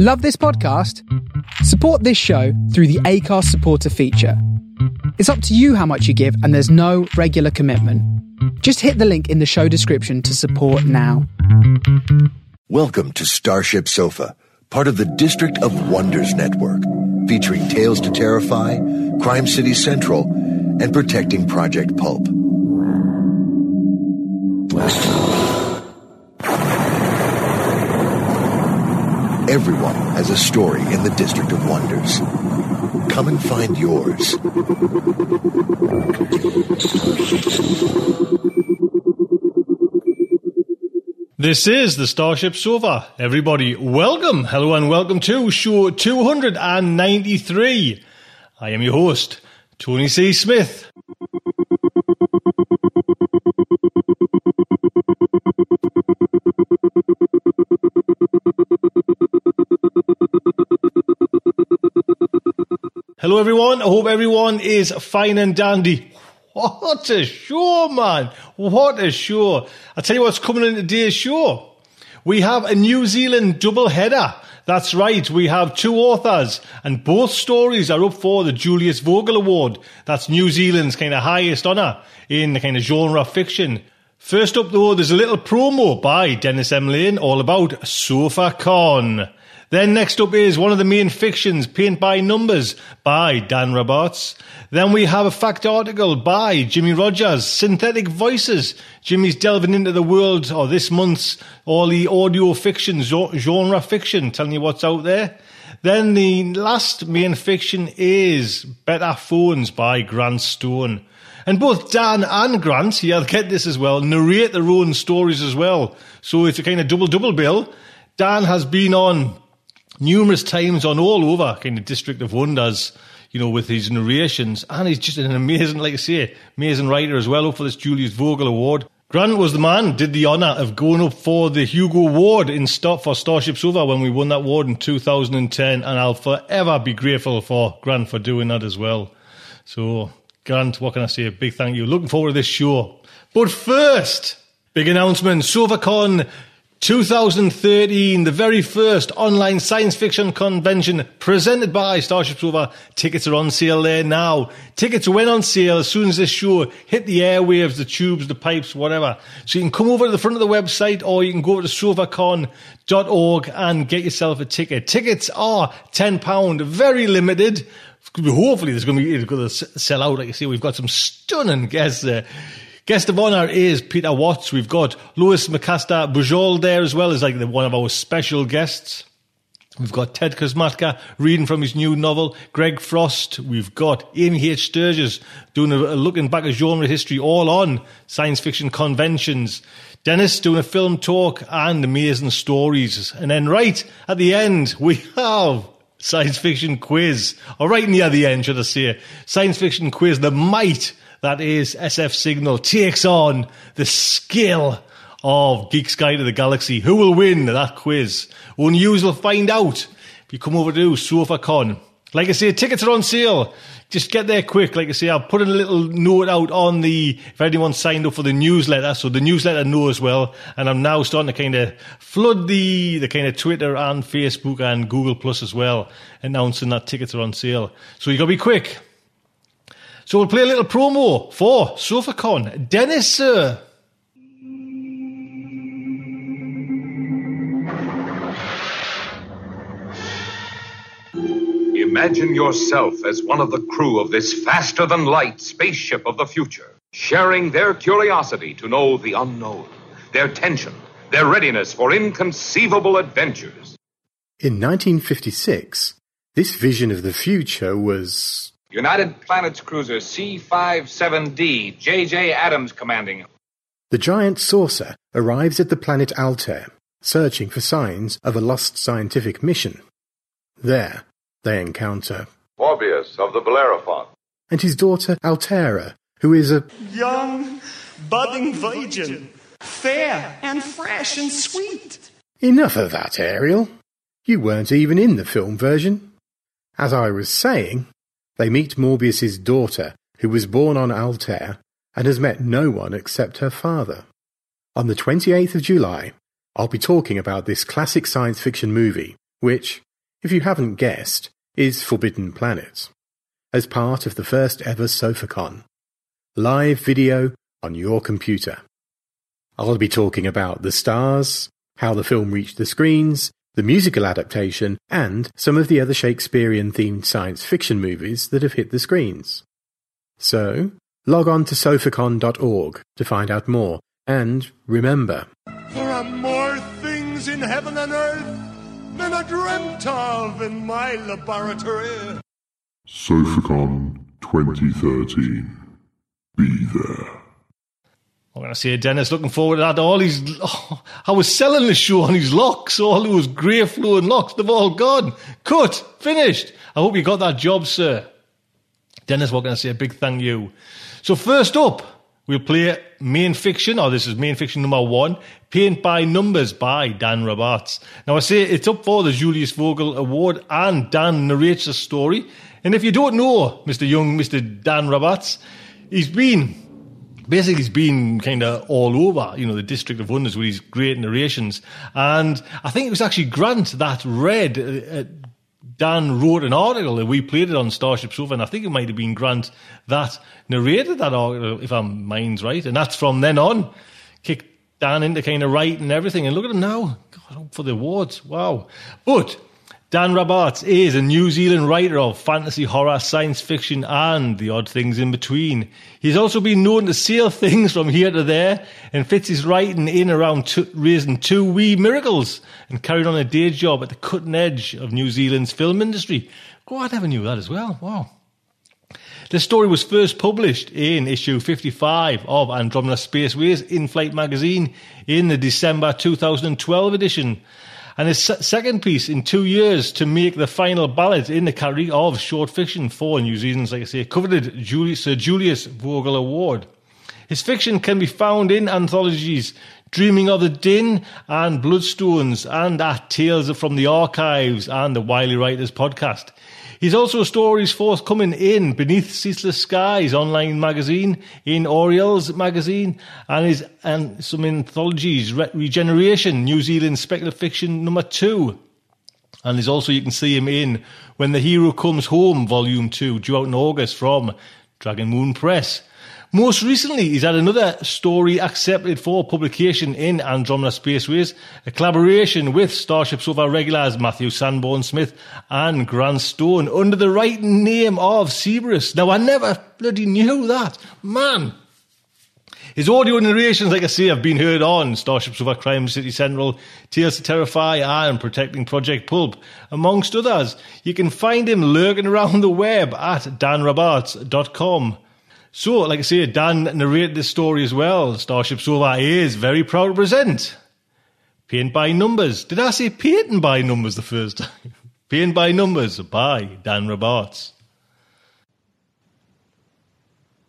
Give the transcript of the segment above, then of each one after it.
Love this podcast? Support this show through the Acast supporter feature. It's up to you how much you give, and there's no regular commitment. Just hit the link in the show description to support now. Welcome to Starship Sofa, part of the District of Wonders Network, featuring Tales to Terrify, Crime City Central, and Protecting Project Pulp. Everyone has a story in the District of Wonders. Come and find yours. This is the Starship Sofa. Everybody, welcome, hello, and welcome to show 293. I am your host, Tony C. Smith. Hello, everyone. I hope everyone is fine and dandy. What a show, man. What a show. I'll tell you what's coming in today's show. We have a New Zealand double header. That's right. We have two authors and both stories are up for the Julius Vogel Award. That's New Zealand's kind of highest honour in the kind of genre of fiction. First up though, there's a little promo by Dennis M. Lane all about Sofa Con. Then next up is one of the main fictions, Paint by Numbers, by Dan Rabarts. Then we have a fact article by Jimmy Rogers, Synthetic Voices. Jimmy's delving into the world, or this month's, all the audio fiction, genre fiction, telling you what's out there. Then the last main fiction is Better Phones by Grant Stone. And both Dan and Grant, yeah, I'll get this as well, narrate their own stories as well. So it's a kind of double double bill. Dan has been on numerous times on all over kind of District of Wonders, you know, with his narrations. And he's just an amazing, like I say, amazing writer as well, for this Julius Vogel Award. Grant was the man, did the honour of going up for the Hugo Award in stop for Starship Sofa when we won that award in 2010. And I'll forever be grateful for Grant for doing that as well. So, Grant, what can I say? A big thank you. Looking forward to this show. But first, big announcement. SofaCon 2013, the very first online science fiction convention presented by Starship Sofa. Tickets are on sale there now. Tickets went on sale as soon as this show hit the airwaves, the tubes, the pipes, whatever. So you can come over to the front of the website or you can go over to sofacon.org and get yourself a ticket. Tickets are £10, very limited. Hopefully there's going to be, going to sell out. Like you see, we've got some stunning guests there. Guest of honour is Peter Watts. We've got Lois McMaster Bujold there as well as like the, one of our special guests. We've got Ted Kosmatka reading from his new novel, Greg Frost. We've got Amy H. Sturgis doing a, a looking back at genre history all on science fiction conventions. Dennis doing a film talk and amazing stories. And then right at the end, we have science fiction quiz. Or right near the end, should I say. Science fiction quiz, the might that is SF Signal takes on the skill of Geek's Guide to the Galaxy. Who will win that quiz? Only you will find out if you come over to SofaCon. Like I say, tickets are on sale. Just get there quick. Like I say, I'll put a little note out on the, if anyone signed up for the newsletter, so the newsletter know as well. And I'm now starting to kind of flood the, the kind of Twitter and Facebook and Google Plus as well, announcing that tickets are on sale. So you gotta be quick. So we'll play a little promo for SofaCon. Dennis, sir. Imagine yourself as one of the crew of this faster than light spaceship of the future, sharing their curiosity to know the unknown, their tension, their readiness for inconceivable adventures. In 1956, this vision of the future was United Planets Cruiser C-57D, J.J. Adams commanding. The giant saucer arrives at the planet Altair, searching for signs of a lost scientific mission. There, they encounter Morbius of the Bellerophon and his daughter Altaira, who is a young, budding virgin, fair and fresh and sweet. Enough of that, Ariel. You weren't even in the film version. As I was saying, they meet Morbius's daughter, who was born on Altair and has met no one except her father. On the 28th of July, I'll be talking about this classic science fiction movie, which, if you haven't guessed, is Forbidden Planet, as part of the first ever SofaCon. Live video on your computer. I'll be talking about the stars, how the film reached the screens, the musical adaptation, and some of the other Shakespearean themed science fiction movies that have hit the screens. So, log on to sofacon.org to find out more, and remember There are more things in heaven and earth than I dreamt of in my laboratory. SofaCon 2013. Be there. I'm going to say, Dennis, looking forward to that. All these, oh, I was selling the show on these locks, all those grey flowing locks, they've all gone. Cut, finished. I hope you got that job, sir. Dennis, we're going to say a big thank you. So first up, we'll play main fiction, or this is main fiction number one, Paint by Numbers by Dan Rabarts. Now I say it's up for the Julius Vogel Award and Dan narrates the story. And if you don't know Mr. Young, Mr. Dan Rabarts, he's been basically he's been kind of all over, you know, the District of Wonders with his great narrations. And I think it was actually Grant that read, uh, uh, Dan wrote an article and we played it on Starship Sofa, and I think it might have been Grant that narrated that article, if I'm mind's right. And that's from then on, kicked Dan into kind of writing everything. And look at him now, God, for the awards. Wow. But Dan Rabarts is a New Zealand writer of fantasy, horror, science fiction, and the odd things in between. He's also been known to sail things from here to there and fits his writing in around raising two wee miracles and carried on a day job at the cutting edge of New Zealand's film industry. God, I never knew that as well. Wow. The story was first published in issue 55 of Andromeda Spaceways Inflight magazine in the December 2012 edition and his second piece in two years to make the final ballot in the category of short fiction for New Zealand's, like I say, coveted Julius, Sir Julius Vogel Award. His fiction can be found in anthologies Dreaming of the Djinn and Bloodstones and at Tales from the Archives and the Wily Writers podcast. He's also stories forthcoming in Beneath Ceaseless Skies online magazine, in Aurealis magazine, and his and some anthologies, Re- Regeneration, New Zealand speculative fiction number two. And there's also you can see him in When the Hero Comes Home, Volume Two, due out in August from Dragon Moon Press. Most recently, he's had another story accepted for publication in Andromeda Spaceways, a collaboration with Starship Sofa regulars Matthew Sanborn Smith and Grant Stone under the right name of Cerberus. Now, I never bloody knew that. Man! His audio narrations, like I say, have been heard on Starship Sofa Crime City Central, Tales to Terrify, and Protecting Project Pulp, amongst others. You can find him lurking around the web at danrabarts.com. So, like I say, Dan narrated this story as well. Starship Sofa is very proud to present Paint by Numbers. Did I say Paint by Numbers the first time? Paint by Numbers by Dan Rabarts.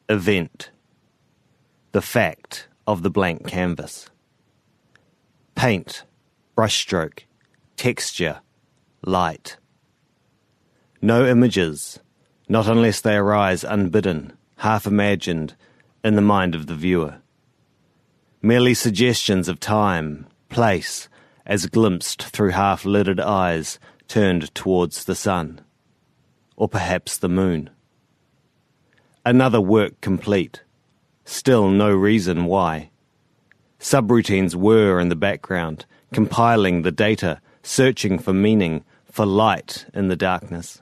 Event. The fact of the blank canvas. Paint, brushstroke, texture, light. No images, not unless they arise unbidden half imagined, in the mind of the viewer. Merely suggestions of time, place, as glimpsed through half lidded eyes turned towards the sun, or perhaps the moon. Another work complete, still no reason why. Subroutines were in the background, compiling the data, searching for meaning, for light in the darkness.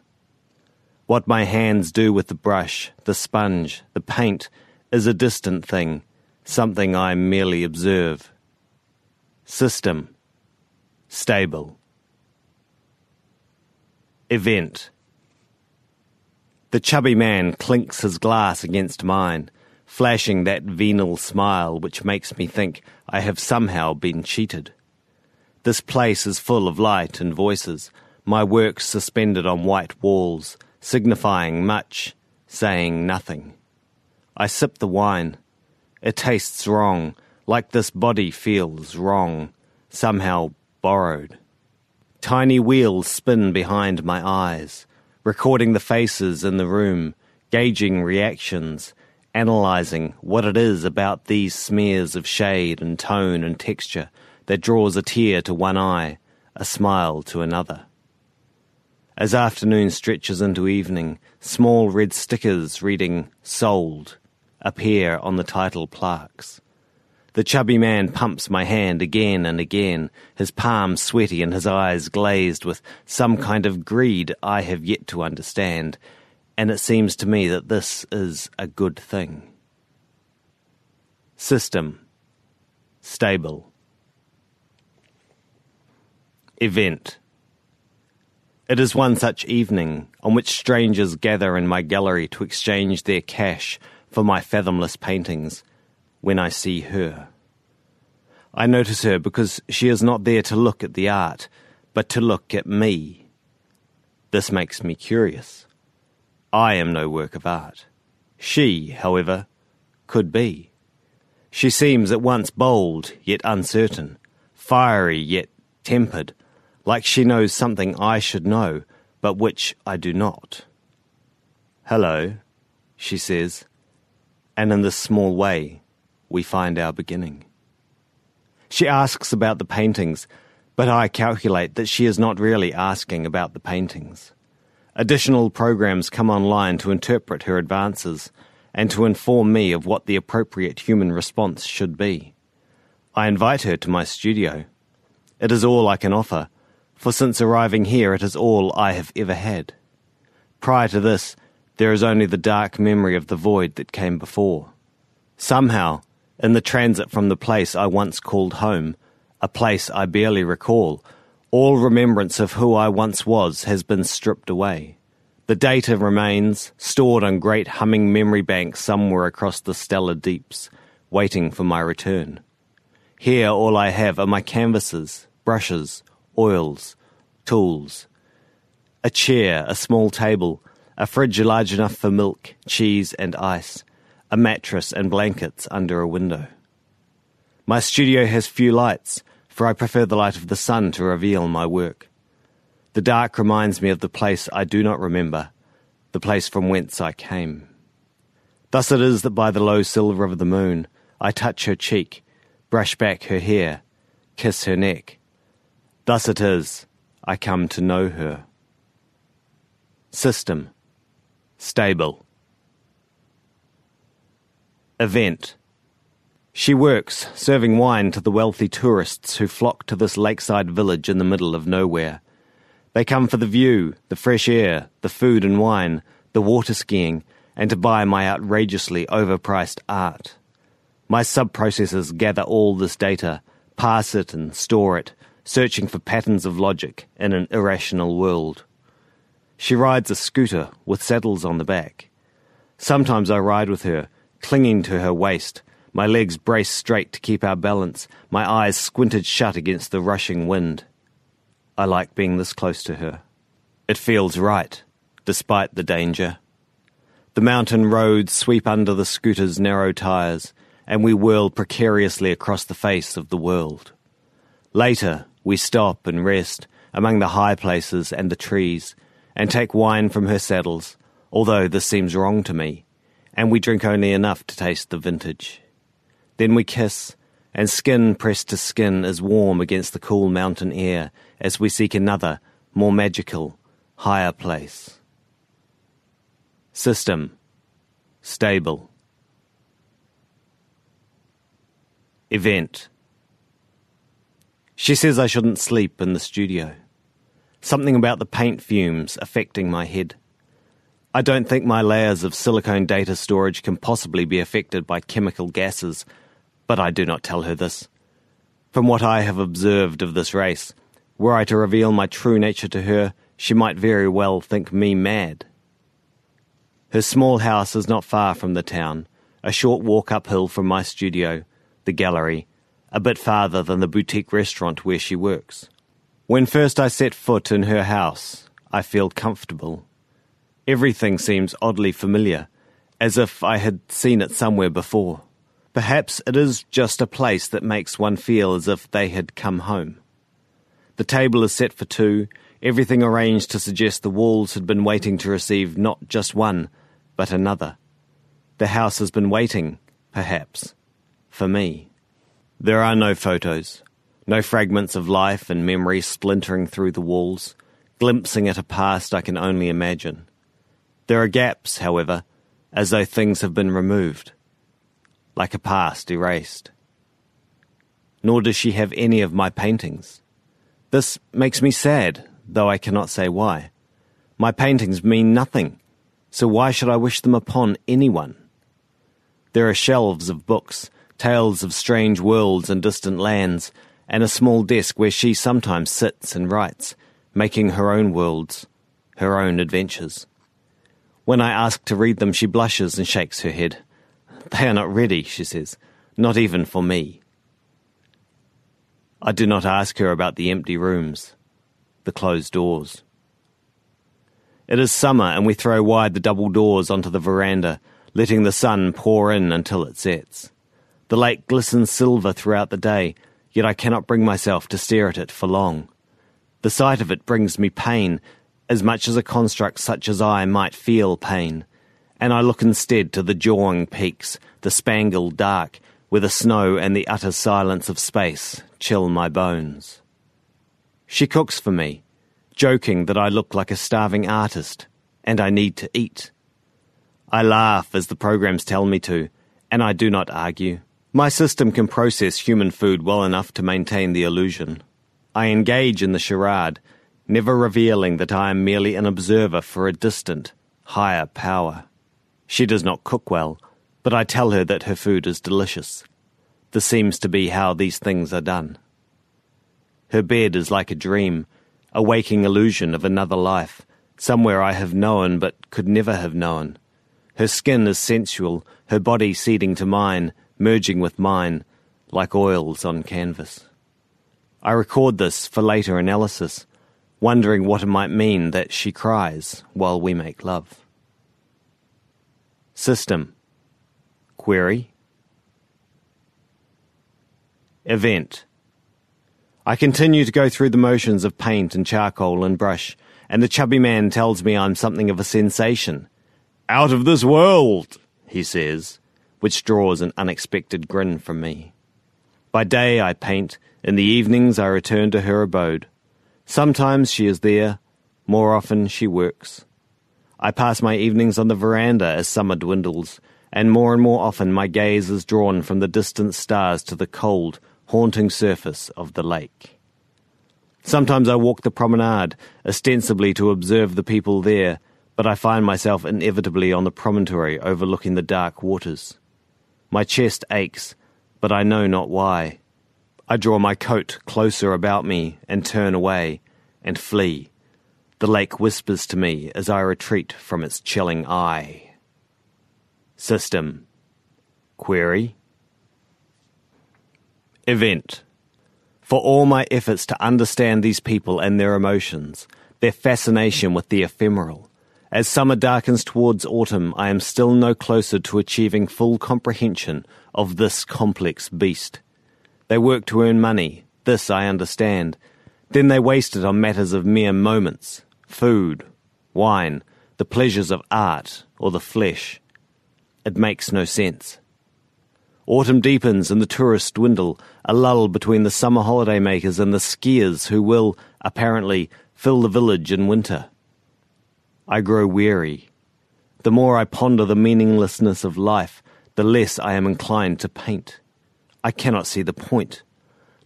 What my hands do with the brush, the sponge, the paint is a distant thing, something I merely observe. System. Stable. Event. The chubby man clinks his glass against mine, flashing that venal smile which makes me think I have somehow been cheated. This place is full of light and voices, my work suspended on white walls, signifying much, saying nothing. I sip the wine. It tastes wrong, like this body feels wrong, somehow borrowed. Tiny wheels spin behind my eyes, recording the faces in the room, gauging reactions, analyzing what it is about these smears of shade and tone and texture that draws a tear to one eye, a smile to another. As afternoon stretches into evening, small red stickers reading Sold appear on the title plaques. The chubby man pumps my hand again and again, his palms sweaty and his eyes glazed with some kind of greed I have yet to understand, and it seems to me that this is a good thing. System Stable Event It is one such evening on which strangers gather in my gallery to exchange their cash for my fathomless paintings when I see her. I notice her because she is not there to look at the art, but to look at me. This makes me curious. I am no work of art. She, however, could be. She seems at once bold yet uncertain, fiery yet tempered, like she knows something I should know, but which I do not. Hello, she says, and in this small way we find our beginning. She asks about the paintings, but I calculate that she is not really asking about the paintings. Additional programs come online to interpret her advances and to inform me of what the appropriate human response should be. I invite her to my studio. It is all I can offer, for since arriving here it is all I have ever had. Prior to this, there is only the dark memory of the void that came before. Somehow, in the transit from the place I once called home, a place I barely recall, all remembrance of who I once was has been stripped away. The data remains stored on great humming memory banks somewhere across the stellar deeps, waiting for my return. Here, all I have are my canvases, brushes, oils, tools, a chair, a small table, a fridge large enough for milk, cheese, and ice, a mattress and blankets under a window. My studio has few lights, for I prefer the light of the sun to reveal my work. The dark reminds me of the place I do not remember, the place from whence I came. Thus it is that by the low silver of the moon I touch her cheek, brush back her hair, kiss her neck. Thus it is I come to know her. System Stable Event. She works, serving wine to the wealthy tourists who flock to this lakeside village in the middle of nowhere. They come for the view, the fresh air, the food and wine, the water skiing, and to buy my outrageously overpriced art. My sub-processors gather all this data, parse it and store it, searching for patterns of logic in an irrational world. She rides a scooter with saddles on the back. Sometimes I ride with her, clinging to her waist, my legs braced straight to keep our balance, my eyes squinted shut against the rushing wind. I like being this close to her. It feels right, despite the danger. The mountain roads sweep under the scooter's narrow tires, and we whirl precariously across the face of the world. Later, we stop and rest among the high places and the trees, and take wine from her saddles, although this seems wrong to me and we drink only enough to taste the vintage. Then we kiss, and skin pressed to skin is warm against the cool mountain air as we seek another, more magical, higher place. System Stable Event She says I shouldn't sleep in the studio. Something about the paint fumes affecting my head. I don't think my layers of silicone data storage can possibly be affected by chemical gases, but I do not tell her this. From what I have observed of this race, were I to reveal my true nature to her, she might very well think me mad. Her small house is not far from the town, a short walk uphill from my studio, the gallery, a bit farther than the boutique restaurant where she works. When first I set foot in her house, I feel comfortable. Everything seems oddly familiar, as if I had seen it somewhere before. Perhaps it is just a place that makes one feel as if they had come home. The table is set for two, everything arranged to suggest the walls had been waiting to receive not just one, but another. The house has been waiting, perhaps, for me. There are no photos, no fragments of life and memory splintering through the walls, glimpsing at a past I can only imagine. There are gaps, however, as though things have been removed, like a past erased. Nor does she have any of my paintings. This makes me sad, though I cannot say why. My paintings mean nothing, so why should I wish them upon anyone? There are shelves of books, tales of strange worlds and distant lands, and a small desk where she sometimes sits and writes, making her own worlds, her own adventures. When I ask to read them, she blushes and shakes her head. They are not ready, she says, not even for me. I do not ask her about the empty rooms, the closed doors. It is summer, and we throw wide the double doors onto the veranda, letting the sun pour in until it sets. The lake glistens silver throughout the day, yet I cannot bring myself to stare at it for long. The sight of it brings me pain, as much as a construct such as I might feel pain, and I look instead to the jawing peaks, the spangled dark, where the snow and the utter silence of space chill my bones. She cooks for me, joking that I look like a starving artist, and I need to eat. I laugh as the programs tell me to, and I do not argue. My system can process human food well enough to maintain the illusion. I engage in the charade, never revealing that I am merely an observer for a distant, higher power. She does not cook well, but I tell her that her food is delicious. This seems to be how these things are done. Her bed is like a dream, a waking illusion of another life, somewhere I have known but could never have known. Her skin is sensual, her body ceding to mine, merging with mine, like oils on canvas. I record this for later analysis, wondering what it might mean that she cries while we make love. System. Query. Event. I continue to go through the motions of paint and charcoal and brush, and the chubby man tells me I'm something of a sensation. Out of this world, he says, which draws an unexpected grin from me. By day I paint, in the evenings I return to her abode. Sometimes she is there, more often she works. I pass my evenings on the veranda as summer dwindles, and more and more often my gaze is drawn from the distant stars to the cold, haunting surface of the lake. Sometimes I walk the promenade, ostensibly to observe the people there, but I find myself inevitably on the promontory overlooking the dark waters. My chest aches, but I know not why. I draw my coat closer about me and turn away and flee. The lake whispers to me as I retreat from its chilling eye. System. Query. Event. For all my efforts to understand these people and their emotions, their fascination with the ephemeral, as summer darkens towards autumn, I am still no closer to achieving full comprehension of this complex beast. They work to earn money, this I understand. Then they waste it on matters of mere moments food, wine, the pleasures of art, or the flesh. It makes no sense. Autumn deepens and the tourists dwindle, a lull between the summer holiday makers and the skiers who will, apparently, fill the village in winter. I grow weary. The more I ponder the meaninglessness of life, the less I am inclined to paint. I cannot see the point.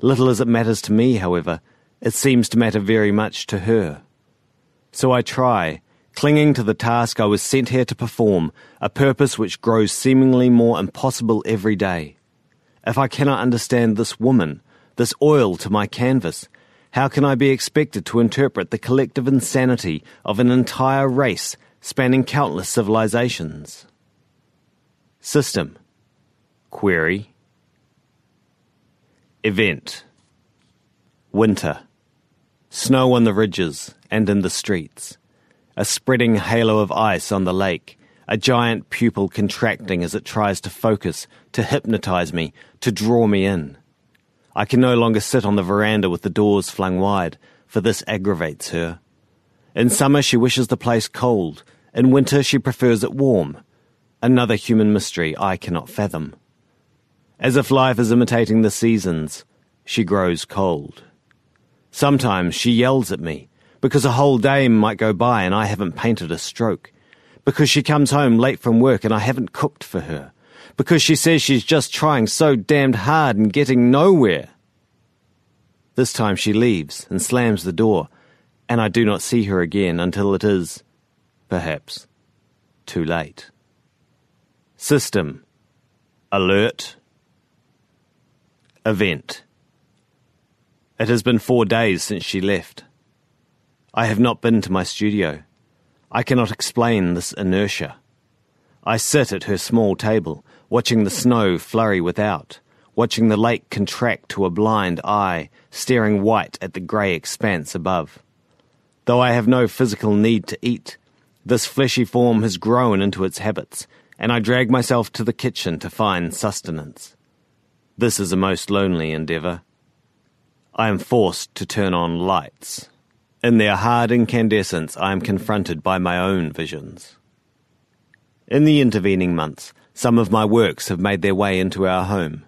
Little as it matters to me, however, it seems to matter very much to her. So I try, clinging to the task I was sent here to perform, a purpose which grows seemingly more impossible every day. If I cannot understand this woman, this oil to my canvas, how can I be expected to interpret the collective insanity of an entire race spanning countless civilizations? System. Query. Event Winter. Snow on the ridges and in the streets. A spreading halo of ice on the lake. A giant pupil contracting as it tries to focus, to hypnotize me, to draw me in. I can no longer sit on the veranda with the doors flung wide, for this aggravates her. In summer, she wishes the place cold. In winter, she prefers it warm. Another human mystery I cannot fathom. As if life is imitating the seasons, she grows cold. Sometimes she yells at me, because a whole day might go by and I haven't painted a stroke, because she comes home late from work and I haven't cooked for her, because she says she's just trying so damned hard and getting nowhere. This time she leaves and slams the door, and I do not see her again until it is, perhaps, too late. System Alert Event It has been four days since she left. I have not been to my studio. I cannot explain this inertia. I sit at her small table, watching the snow flurry without, watching the lake contract to a blind eye, staring white at the grey expanse above. Though I have no physical need to eat, this fleshy form has grown into its habits, and I drag myself to the kitchen to find sustenance. This is a most lonely endeavour. I am forced to turn on lights. In their hard incandescence, I am confronted by my own visions. In the intervening months, some of my works have made their way into our home.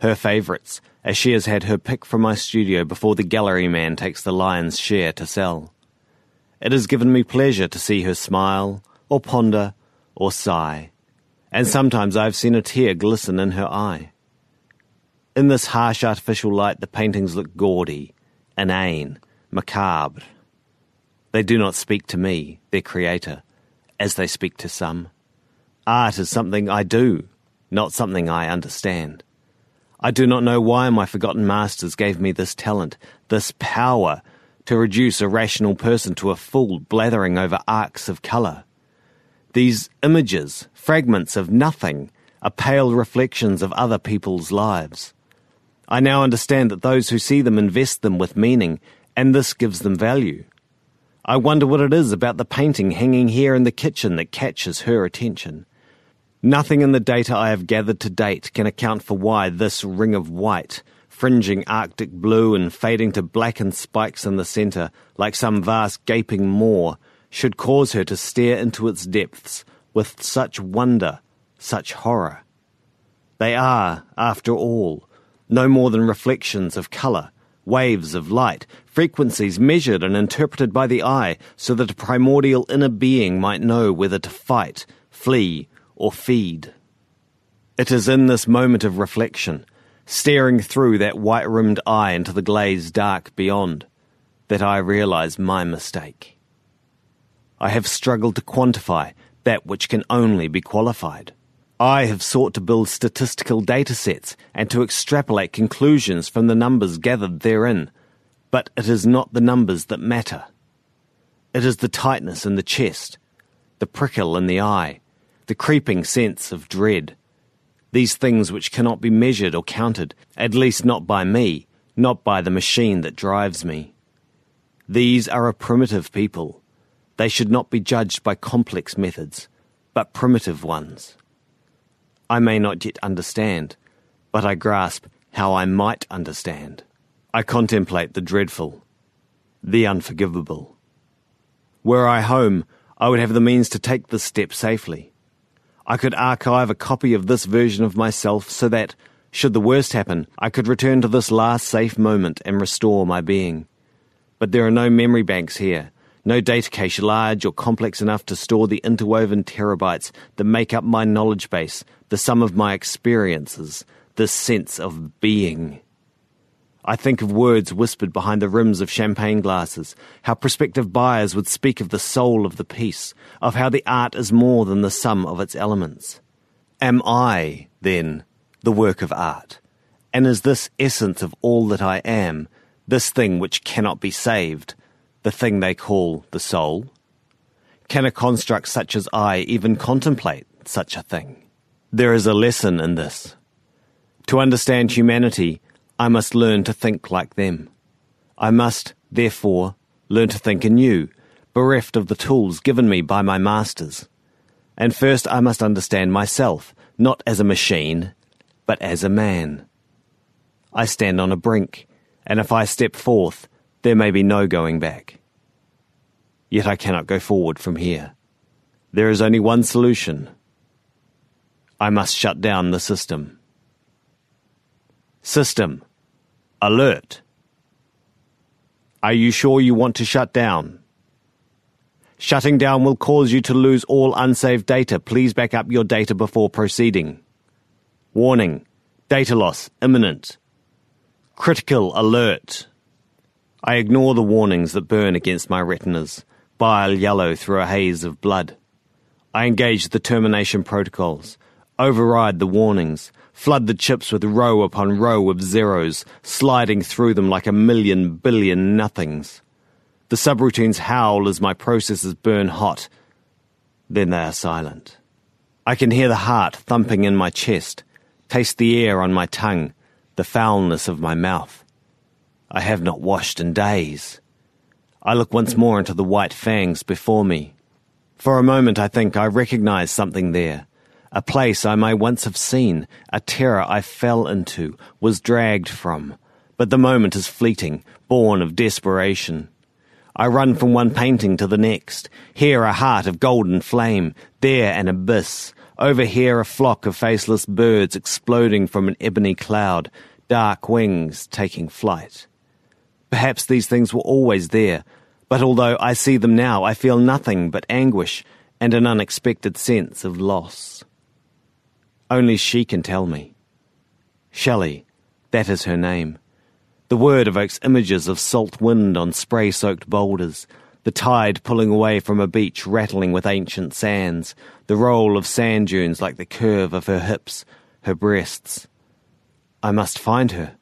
Her favourites, as she has had her pick from my studio before the gallery man takes the lion's share to sell. It has given me pleasure to see her smile, or ponder, or sigh, and sometimes I have seen a tear glisten in her eye. In this harsh artificial light, the paintings look gaudy, inane, macabre. They do not speak to me, their creator, as they speak to some. Art is something I do, not something I understand. I do not know why my forgotten masters gave me this talent, this power, to reduce a rational person to a fool blathering over arcs of colour. These images, fragments of nothing, are pale reflections of other people's lives. I now understand that those who see them invest them with meaning and this gives them value. I wonder what it is about the painting hanging here in the kitchen that catches her attention. Nothing in the data I have gathered to date can account for why this ring of white, fringing Arctic blue and fading to blackened spikes in the centre, like some vast gaping maw, should cause her to stare into its depths with such wonder, such horror. They are, after all, no more than reflections of colour, waves of light, frequencies measured and interpreted by the eye so that a primordial inner being might know whether to fight, flee, or feed. It is in this moment of reflection, staring through that white rimmed eye into the glazed dark beyond, that I realize my mistake. I have struggled to quantify that which can only be qualified. I have sought to build statistical data sets and to extrapolate conclusions from the numbers gathered therein, but it is not the numbers that matter. It is the tightness in the chest, the prickle in the eye, the creeping sense of dread. These things which cannot be measured or counted, at least not by me, not by the machine that drives me. These are a primitive people. They should not be judged by complex methods, but primitive ones. I may not yet understand, but I grasp how I might understand. I contemplate the dreadful, the unforgivable. Were I home, I would have the means to take this step safely. I could archive a copy of this version of myself so that, should the worst happen, I could return to this last safe moment and restore my being. But there are no memory banks here, no data cache large or complex enough to store the interwoven terabytes that make up my knowledge base, the sum of my experiences, the sense of being. I think of words whispered behind the rims of champagne glasses, how prospective buyers would speak of the soul of the piece, of how the art is more than the sum of its elements. Am I, then, the work of art? And is this essence of all that I am, this thing which cannot be saved, the thing they call the soul? Can a construct such as I even contemplate such a thing? There is a lesson in this. To understand humanity, I must learn to think like them. I must, therefore, learn to think anew, bereft of the tools given me by my masters. And first I must understand myself, not as a machine, but as a man. I stand on a brink, and if I step forth, there may be no going back. Yet I cannot go forward from here. There is only one solution. I must shut down the system. System. Alert. Are you sure you want to shut down? Shutting down will cause you to lose all unsaved data. Please back up your data before proceeding. Warning. Data loss imminent. Critical alert. I ignore the warnings that burn against my retinas, bile yellow through a haze of blood. I engage the termination protocols, override the warnings, flood the chips with row upon row of zeros, sliding through them like a million billion nothings. The subroutines howl as my processes burn hot. Then they are silent. I can hear the heart thumping in my chest, taste the air on my tongue, the foulness of my mouth. I have not washed in days. I look once more into the white fangs before me. For a moment, I think I recognize something there. A place I may once have seen, a terror I fell into, was dragged from. But the moment is fleeting, born of desperation. I run from one painting to the next. Here a heart of golden flame, there an abyss. Over here a flock of faceless birds exploding from an ebony cloud, dark wings taking flight. Perhaps these things were always there, but although I see them now, I feel nothing but anguish and an unexpected sense of loss. Only she can tell me. Shelley, that is her name. The word evokes images of salt wind on spray soaked boulders, the tide pulling away from a beach rattling with ancient sands, the roll of sand dunes like the curve of her hips, her breasts. I must find her.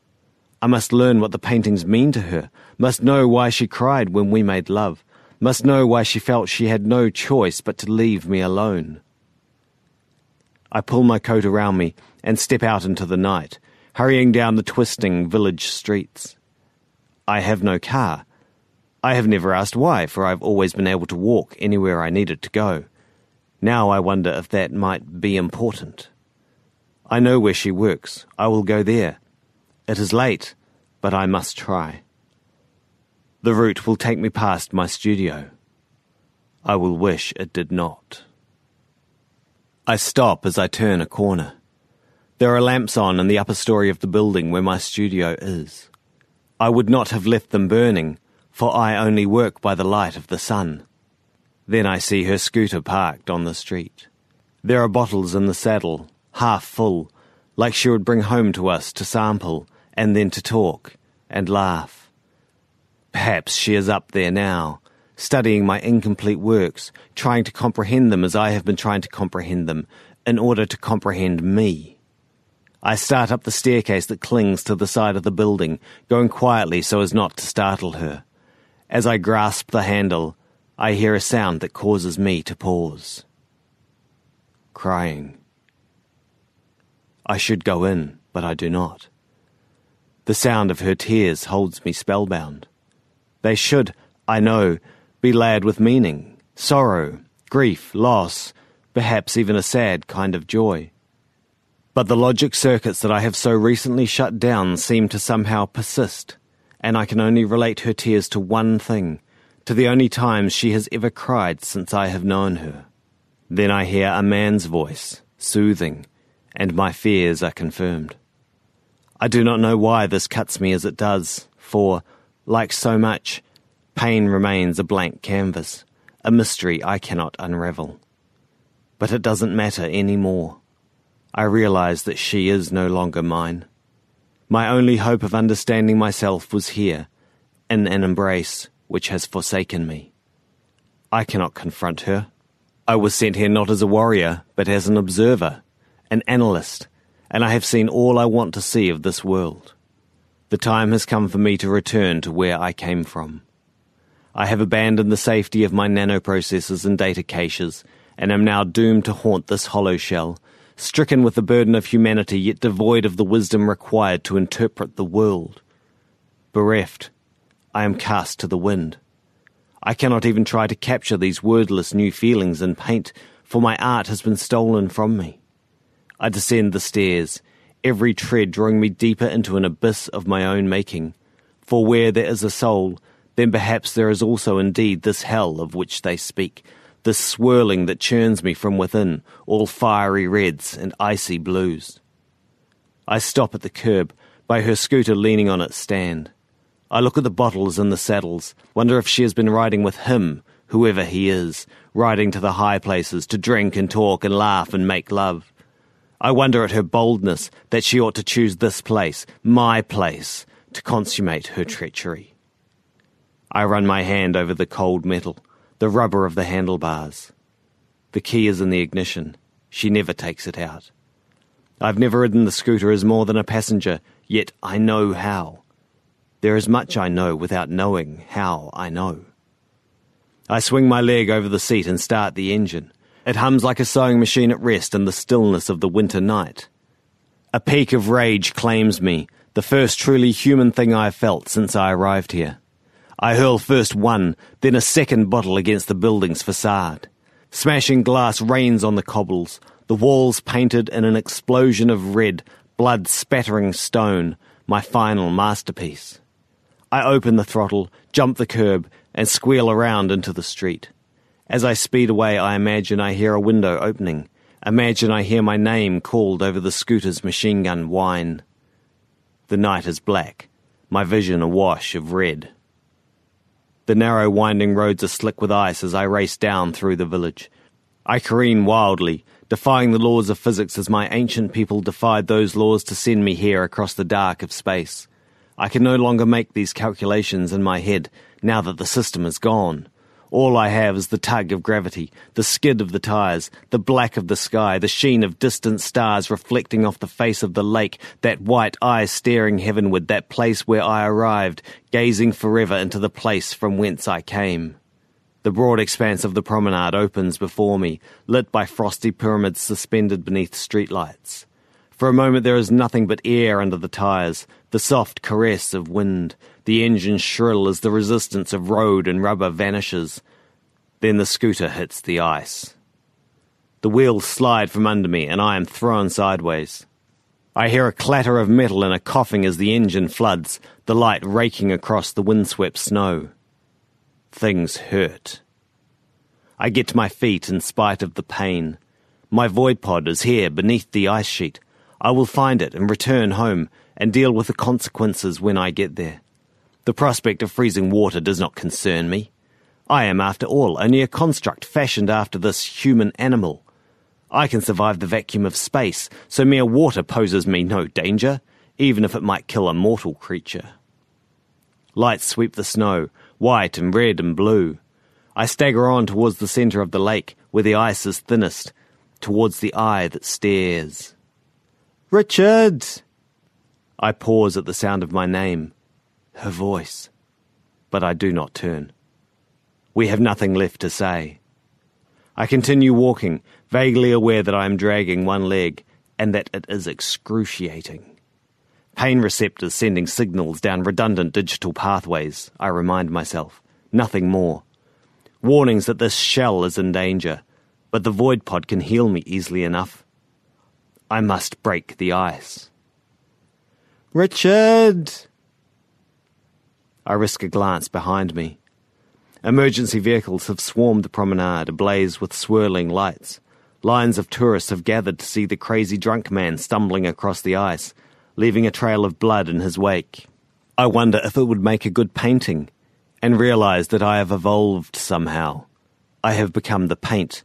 I must learn what the paintings mean to her, must know why she cried when we made love, must know why she felt she had no choice but to leave me alone. I pull my coat around me and step out into the night, hurrying down the twisting village streets. I have no car. I have never asked why, for I've always been able to walk anywhere I needed to go. Now I wonder if that might be important. I know where she works. I will go there. It is late, but I must try. The route will take me past my studio. I will wish it did not. I stop as I turn a corner. There are lamps on in the upper story of the building where my studio is. I would not have left them burning, for I only work by the light of the sun. Then I see her scooter parked on the street. There are bottles in the saddle, half full, like she would bring home to us to sample and then to talk and laugh. Perhaps she is up there now, studying my incomplete works, trying to comprehend them as I have been trying to comprehend them, in order to comprehend me. I start up the staircase that clings to the side of the building, going quietly so as not to startle her. As I grasp the handle, I hear a sound that causes me to pause. Crying. I should go in, but I do not. The sound of her tears holds me spellbound. They should, I know, be layered with meaning, sorrow, grief, loss, perhaps even a sad kind of joy. But the logic circuits that I have so recently shut down seem to somehow persist, and I can only relate her tears to one thing, to the only times she has ever cried since I have known her. Then I hear a man's voice, soothing, and my fears are confirmed. I do not know why this cuts me as it does, for, like so much, pain remains a blank canvas, a mystery I cannot unravel. But it doesn't matter any more. I realize that she is no longer mine. My only hope of understanding myself was here, in an embrace which has forsaken me. I cannot confront her. I was sent here not as a warrior, but as an observer, an analyst, and I have seen all I want to see of this world. The time has come for me to return to where I came from. I have abandoned the safety of my nanoprocessors and data caches, and am now doomed to haunt this hollow shell stricken with the burden of humanity, yet devoid of the wisdom required to interpret the world. Bereft, I am cast to the wind. I cannot even try to capture these wordless new feelings in paint, for my art has been stolen from me. I descend the stairs, every tread drawing me deeper into an abyss of my own making. For where there is a soul, then perhaps there is also indeed this hell of which they speak, this swirling that churns me from within, all fiery reds and icy blues. I stop at the curb, by her scooter leaning on its stand. I look at the bottles and the saddles, wonder if she has been riding with him, whoever he is, riding to the high places to drink and talk and laugh and make love. I wonder at her boldness that she ought to choose this place, my place, to consummate her treachery. I run my hand over the cold metal, the rubber of the handlebars. The key is in the ignition. She never takes it out. I've never ridden the scooter as more than a passenger, yet I know how. There is much I know without knowing how I know. I swing my leg over the seat and start the engine. It hums like a sewing machine at rest in the stillness of the winter night. A peak of rage claims me, the first truly human thing I have felt since I arrived here. I hurl first one, then a second bottle against the building's facade. Smashing glass rains on the cobbles, the walls painted in an explosion of red, blood spattering stone, my final masterpiece. I open the throttle, jump the curb, and squeal around into the street. As I speed away, I imagine I hear a window opening. Imagine I hear my name called over the scooter's machine gun whine. The night is black, my vision a wash of red. The narrow, winding roads are slick with ice as I race down through the village. I careen wildly, defying the laws of physics as my ancient people defied those laws to send me here across the dark of space. I can no longer make these calculations in my head now that the system is gone. All I have is the tug of gravity, the skid of the tires, the black of the sky, the sheen of distant stars reflecting off the face of the lake, that white eye staring heavenward, that place where I arrived, gazing forever into the place from whence I came. The broad expanse of the promenade opens before me, lit by frosty pyramids suspended beneath streetlights. For a moment there is nothing but air under the tires, the soft caress of wind, the engine shrill as the resistance of road and rubber vanishes. Then the scooter hits the ice. The wheels slide from under me and I am thrown sideways. I hear a clatter of metal and a coughing as the engine floods, the light raking across the windswept snow. Things hurt. I get to my feet in spite of the pain. My void pod is here beneath the ice sheet. I will find it and return home and deal with the consequences when I get there. The prospect of freezing water does not concern me. I am, after all, only a construct fashioned after this human animal. I can survive the vacuum of space, so mere water poses me no danger, even if it might kill a mortal creature. Lights sweep the snow, white and red and blue. I stagger on towards the centre of the lake, where the ice is thinnest, towards the eye that stares. Richard! I pause at the sound of my name her voice. But I do not turn. We have nothing left to say. I continue walking, vaguely aware that I am dragging one leg and that it is excruciating. Pain receptors sending signals down redundant digital pathways, I remind myself. Nothing more. Warnings that this shell is in danger, but the void pod can heal me easily enough. I must break the ice. Richard! I risk a glance behind me. Emergency vehicles have swarmed the promenade, ablaze with swirling lights. Lines of tourists have gathered to see the crazy drunk man stumbling across the ice, leaving a trail of blood in his wake. I wonder if it would make a good painting, and realize that I have evolved somehow. I have become the paint,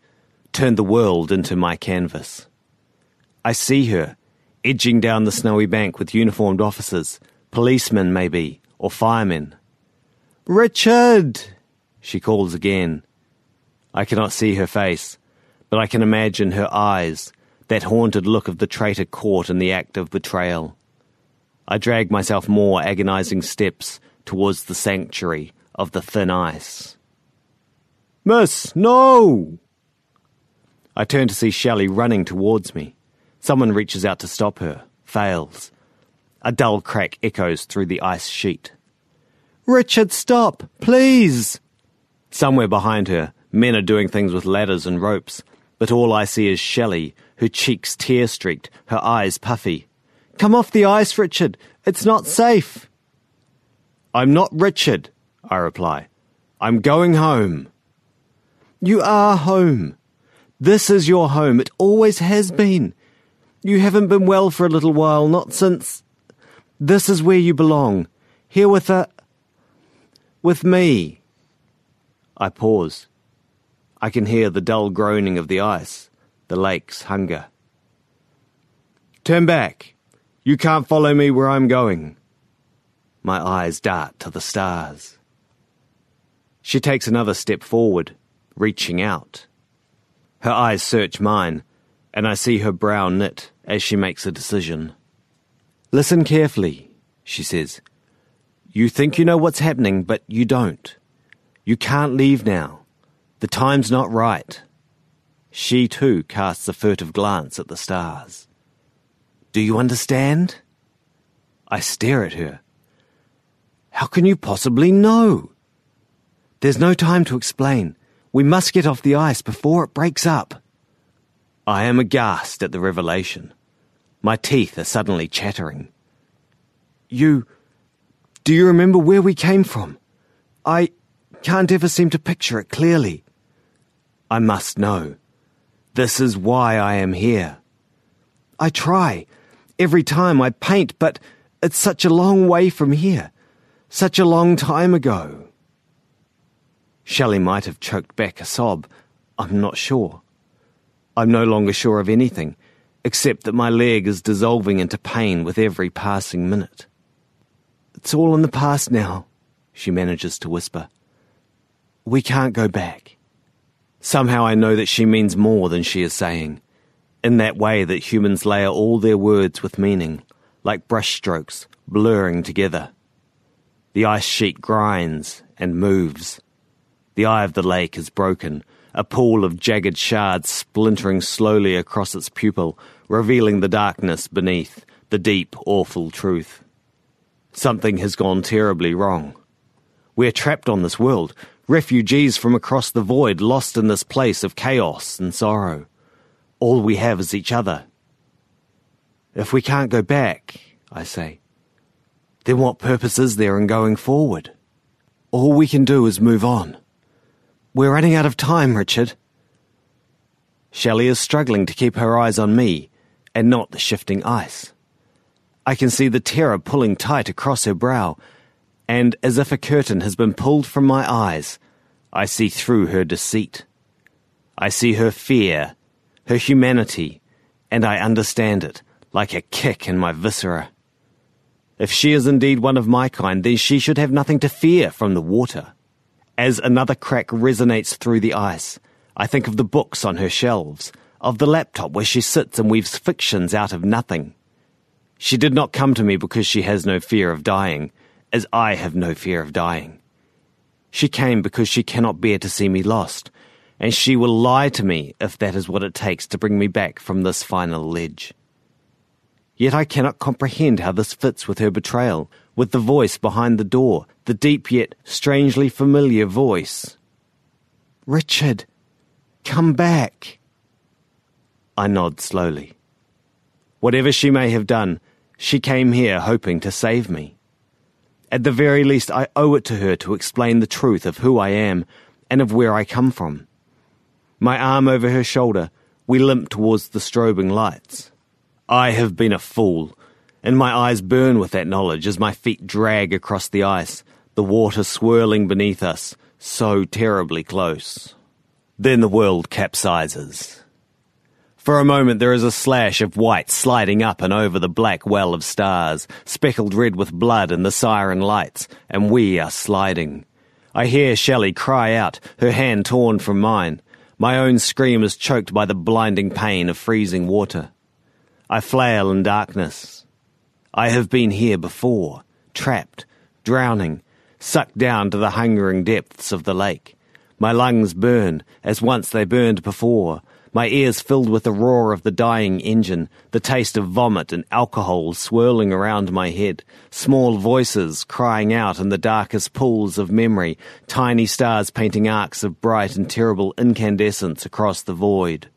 turned the world into my canvas. I see her, edging down the snowy bank with uniformed officers, policemen maybe, or firemen. Richard! She calls again. I cannot see her face, but I can imagine her eyes, that haunted look of the traitor caught in the act of betrayal. I drag myself more agonizing steps towards the sanctuary of the thin ice. Miss, no! I turn to see Shelley running towards me. Someone reaches out to stop her, fails. A dull crack echoes through the ice sheet. Richard, stop, please! Somewhere behind her, men are doing things with ladders and ropes, but all I see is Shelley, her cheeks tear streaked, her eyes puffy. Come off the ice, Richard. It's not safe. I'm not Richard, I reply. I'm going home. You are home. This is your home. It always has been. You haven't been well for a little while, not since. This is where you belong. Here with a. With me. I pause. I can hear the dull groaning of the ice, the lake's hunger. Turn back. You can't follow me where I'm going. My eyes dart to the stars. She takes another step forward, reaching out. Her eyes search mine, and I see her brow knit as she makes a decision. Listen carefully, she says. You think you know what's happening, but you don't. You can't leave now. The time's not right. She too casts a furtive glance at the stars. Do you understand? I stare at her. How can you possibly know? There's no time to explain. We must get off the ice before it breaks up. I am aghast at the revelation. My teeth are suddenly chattering. You. Do you remember where we came from? I can't ever seem to picture it clearly. I must know. This is why I am here. I try. Every time I paint, but it's such a long way from here. Such a long time ago. Shelley might have choked back a sob. I'm not sure. I'm no longer sure of anything, except that my leg is dissolving into pain with every passing minute. It's all in the past now, she manages to whisper. We can't go back. Somehow I know that she means more than she is saying, in that way that humans layer all their words with meaning, like brushstrokes blurring together. The ice sheet grinds and moves the eye of the lake is broken, a pool of jagged shards splintering slowly across its pupil, revealing the darkness beneath, the deep, awful truth. Something has gone terribly wrong. We're trapped on this world, refugees from across the void, lost in this place of chaos and sorrow. All we have is each other. If we can't go back, I say, then what purpose is there in going forward? All we can do is move on. We're running out of time, Richard. Shelley is struggling to keep her eyes on me and not the shifting ice. I can see the terror pulling tight across her brow, and as if a curtain has been pulled from my eyes, I see through her deceit. I see her fear, her humanity, and I understand it like a kick in my viscera. If she is indeed one of my kind, then she should have nothing to fear from the water. As another crack resonates through the ice, I think of the books on her shelves, of the laptop where she sits and weaves fictions out of nothing. She did not come to me because she has no fear of dying, as I have no fear of dying. She came because she cannot bear to see me lost, and she will lie to me if that is what it takes to bring me back from this final ledge. Yet I cannot comprehend how this fits with her betrayal, with the voice behind the door, the deep yet strangely familiar voice. Richard, come back. I nod slowly. Whatever she may have done, she came here hoping to save me. At the very least, I owe it to her to explain the truth of who I am and of where I come from. My arm over her shoulder, we limp towards the strobing lights. I have been a fool and my eyes burn with that knowledge as my feet drag across the ice, the water swirling beneath us, so terribly close. Then the world capsizes. For a moment there is a slash of white sliding up and over the black well of stars, speckled red with blood and the siren lights, and we are sliding. I hear Shelley cry out, her hand torn from mine. My own scream is choked by the blinding pain of freezing water. I flail in darkness, I have been here before, trapped, drowning, sucked down to the hungering depths of the lake. My lungs burn, as once they burned before, my ears filled with the roar of the dying engine, the taste of vomit and alcohol swirling around my head, small voices crying out in the darkest pools of memory, tiny stars painting arcs of bright and terrible incandescence across the void.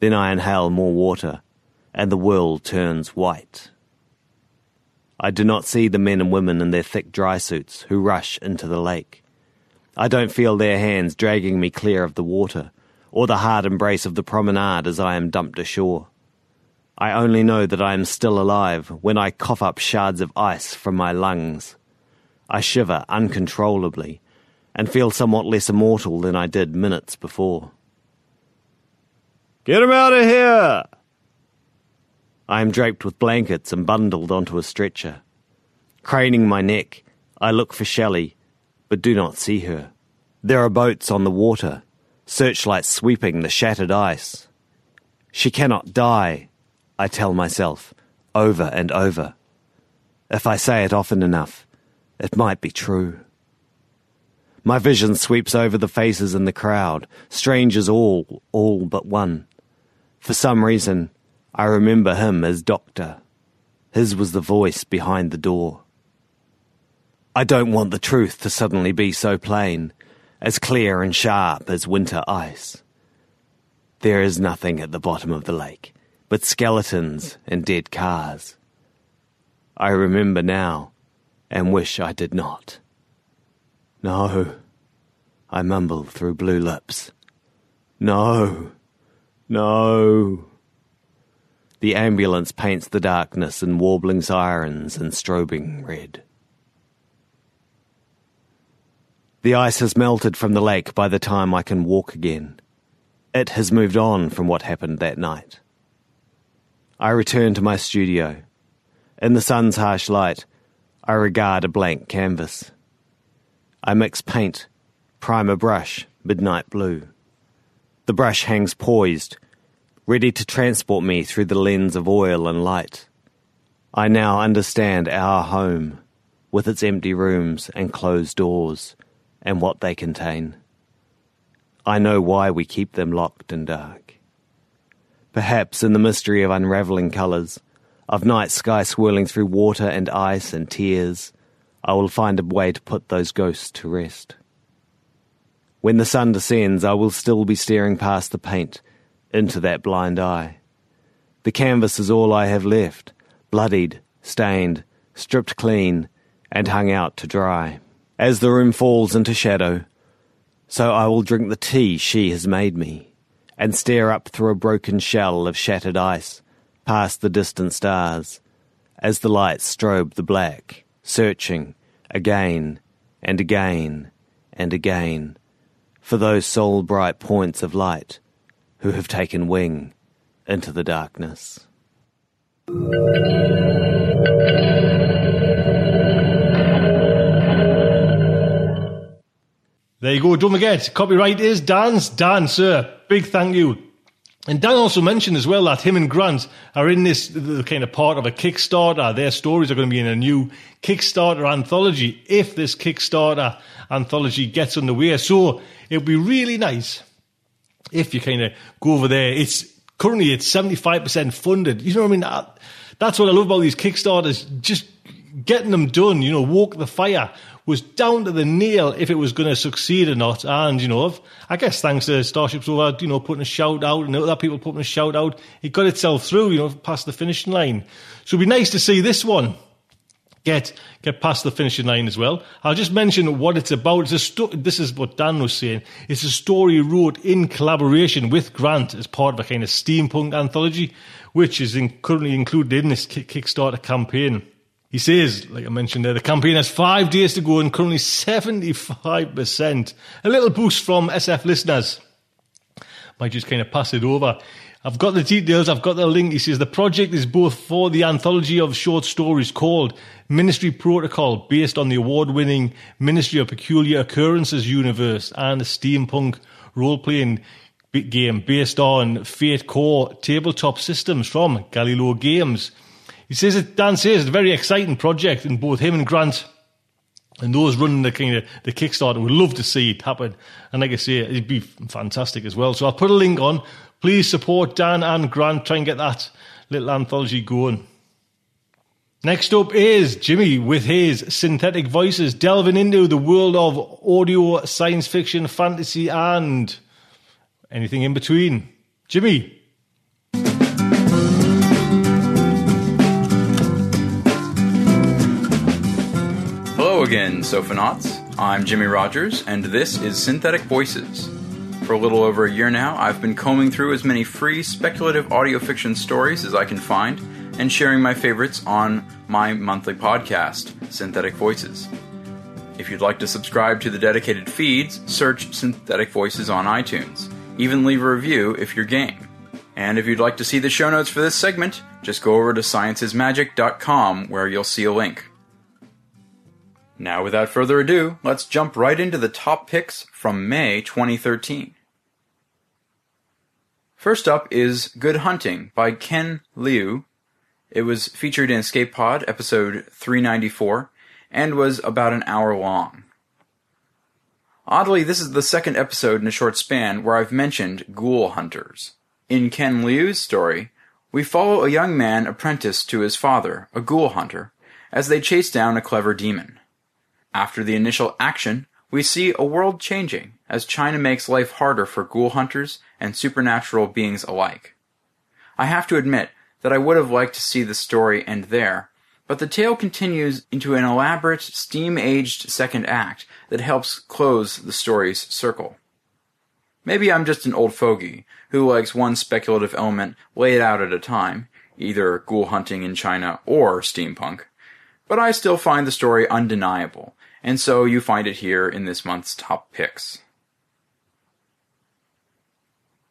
Then I inhale more water, and the world turns white. I do not see the men and women in their thick dry suits who rush into the lake. I don't feel their hands dragging me clear of the water, or the hard embrace of the promenade as I am dumped ashore. I only know that I am still alive when I cough up shards of ice from my lungs. I shiver uncontrollably and feel somewhat less immortal than I did minutes before. Get him out of here! I am draped with blankets and bundled onto a stretcher. Craning my neck, I look for Shelley, but do not see her. There are boats on the water, searchlights sweeping the shattered ice. She cannot die, I tell myself, over and over. If I say it often enough, it might be true. My vision sweeps over the faces in the crowd, strangers all, all but one. For some reason, I remember him as Doctor. His was the voice behind the door. I don't want the truth to suddenly be so plain, as clear and sharp as winter ice. There is nothing at the bottom of the lake but skeletons and dead cars. I remember now and wish I did not. No, I mumble through blue lips. No, no. The ambulance paints the darkness in warbling sirens and strobing red. The ice has melted from the lake by the time I can walk again. It has moved on from what happened that night. I return to my studio. In the sun's harsh light, I regard a blank canvas. I mix paint, primer brush, midnight blue. The brush hangs poised, ready to transport me through the lens of oil and light. I now understand our home, with its empty rooms and closed doors, and what they contain. I know why we keep them locked and dark. Perhaps in the mystery of unravelling colours, of night sky swirling through water and ice and tears, I will find a way to put those ghosts to rest. When the sun descends, I will still be staring past the paint into that blind eye. The canvas is all I have left, bloodied, stained, stripped clean, and hung out to dry. As the room falls into shadow, so I will drink the tea she has made me, and stare up through a broken shell of shattered ice, past the distant stars, as the lights strobe the black, searching again and again and again for those soul bright points of light who have taken wing into the darkness. There you go, don't forget, copyright is Dan's. Dan, sir, big thank you. And Dan also mentioned as well that him and Grant are in this kind of part of a Kickstarter. Their stories are going to be in a new Kickstarter anthology if this Kickstarter anthology gets underway. So it'd be really nice if you kind of go over there. It's currently it's 75% funded. You know what I mean? That, that's what I love about these Kickstarters. Just getting them done, you know, walk the fire was down to the nail if it was going to succeed or not. And, you know, I guess thanks to Starship Sofa, you know, putting a shout out and other people putting a shout out, it got itself through, you know, past the finishing line. So it'd be nice to see this one get get past the finishing line as well. I'll just mention what it's about. It's a sto- this is what Dan was saying. It's a story wrote in collaboration with Grant as part of a kind of steampunk anthology, which is in, currently included in this Kickstarter campaign. He says, like I mentioned there, the campaign has five days to go and currently 75%. A little boost from SF listeners. Might just kind of pass it over. I've got the details, I've got the link. He says the project is both for the anthology of short stories called Ministry Protocol, based on the award winning Ministry of Peculiar Occurrences universe, and a steampunk role playing game based on Fate Core tabletop systems from Galileo Games. He says it, Dan says it's a very exciting project, and both him and Grant and those running the kind of the Kickstarter would love to see it happen. And like I say, it'd be fantastic as well. So I'll put a link on. Please support Dan and Grant. Try and get that little anthology going. Next up is Jimmy with his synthetic voices, delving into the world of audio, science fiction, fantasy, and anything in between. Jimmy. Hello again, Sofanauts. I'm Jimmy Rogers, and this is Synthetic Voices. For a little over a year now, I've been combing through as many free speculative audio fiction stories as I can find and sharing my favorites on my monthly podcast, Synthetic Voices. If you'd like to subscribe to the dedicated feeds, search Synthetic Voices on iTunes. Even leave a review if you're game. And if you'd like to see the show notes for this segment, just go over to sciencesmagic.com where you'll see a link. Now, without further ado, let's jump right into the top picks from May 2013. First up is Good Hunting by Ken Liu. It was featured in Escape Pod, episode 394, and was about an hour long. Oddly, this is the second episode in a short span where I've mentioned ghoul hunters. In Ken Liu's story, we follow a young man apprenticed to his father, a ghoul hunter, as they chase down a clever demon. After the initial action, we see a world changing as China makes life harder for ghoul hunters and supernatural beings alike. I have to admit that I would have liked to see the story end there, but the tale continues into an elaborate, steam-aged second act that helps close the story's circle. Maybe I'm just an old fogey who likes one speculative element laid out at a time, either ghoul hunting in China or steampunk, but I still find the story undeniable, and so you find it here in this month's top picks.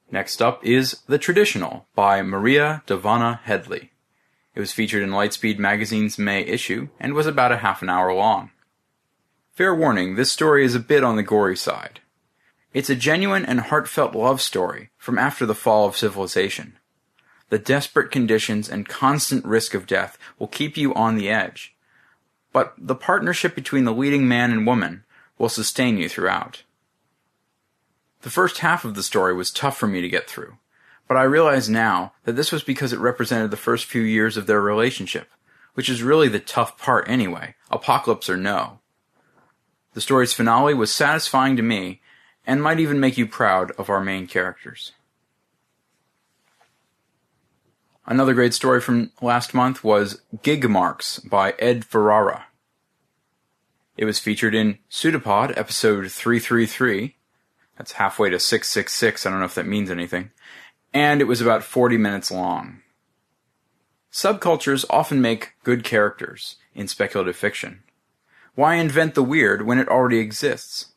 Next up is The Traditional by Maria Dahvana Headley. It was featured in Lightspeed magazine's May issue and was about a half an hour long. Fair warning, this story is a bit on the gory side. It's a genuine and heartfelt love story from after the fall of civilization. The desperate conditions and constant risk of death will keep you on the edge, but the partnership between the leading man and woman will sustain you throughout. The first half of the story was tough for me to get through. But I realize now that this was because it represented the first few years of their relationship, which is really the tough part anyway, apocalypse or no. The story's finale was satisfying to me, and might even make you proud of our main characters. Another great story from last month was Gig Marks by Ed Ferrara. It was featured in Pseudopod episode 333. That's halfway to 666. I don't know if that means anything and it was about 40 minutes long. Subcultures often make good characters in speculative fiction. Why invent the weird when it already exists?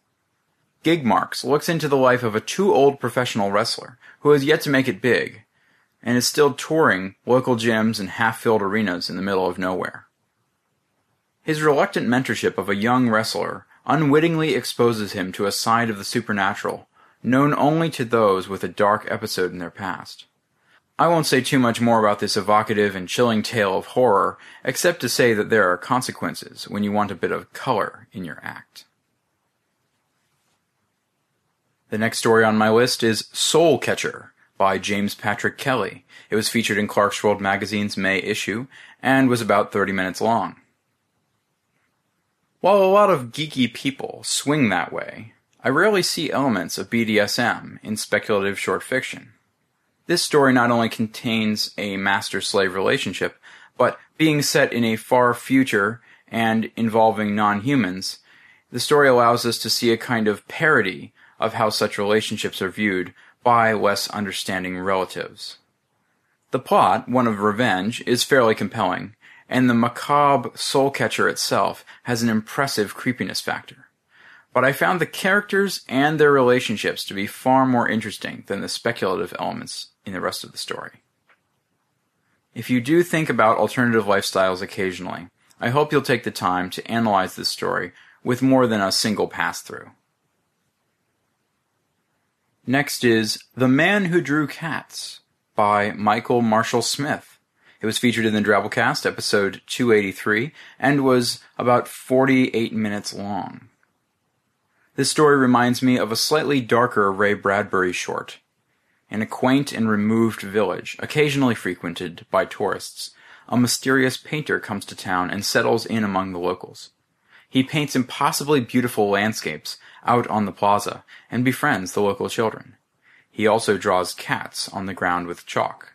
Gig Marks looks into the life of a too old professional wrestler who has yet to make it big and is still touring local gyms and half-filled arenas in the middle of nowhere. His reluctant mentorship of a young wrestler unwittingly exposes him to a side of the supernatural known only to those with a dark episode in their past. I won't say too much more about this evocative and chilling tale of horror, except to say that there are consequences when you want a bit of color in your act. The next story on my list is Soul Catcher by James Patrick Kelly. It was featured in Clarkesworld magazine's May issue and was about 30 minutes long. While a lot of geeky people swing that way, I rarely see elements of BDSM in speculative short fiction. This story not only contains a master-slave relationship, but being set in a far future and involving non-humans, the story allows us to see a kind of parody of how such relationships are viewed by less understanding relatives. The plot, one of revenge, is fairly compelling, and the macabre soul catcher itself has an impressive creepiness factor but I found the characters and their relationships to be far more interesting than the speculative elements in the rest of the story. If you do think about alternative lifestyles occasionally, I hope you'll take the time to analyze this story with more than a single pass through. Next is The Man Who Drew Cats by Michael Marshall Smith. It was featured in the Drabblecast episode 283 and was about 48 minutes long. This story reminds me of a slightly darker Ray Bradbury short. In a quaint and removed village, occasionally frequented by tourists, a mysterious painter comes to town and settles in among the locals. He paints impossibly beautiful landscapes out on the plaza and befriends the local children. He also draws cats on the ground with chalk.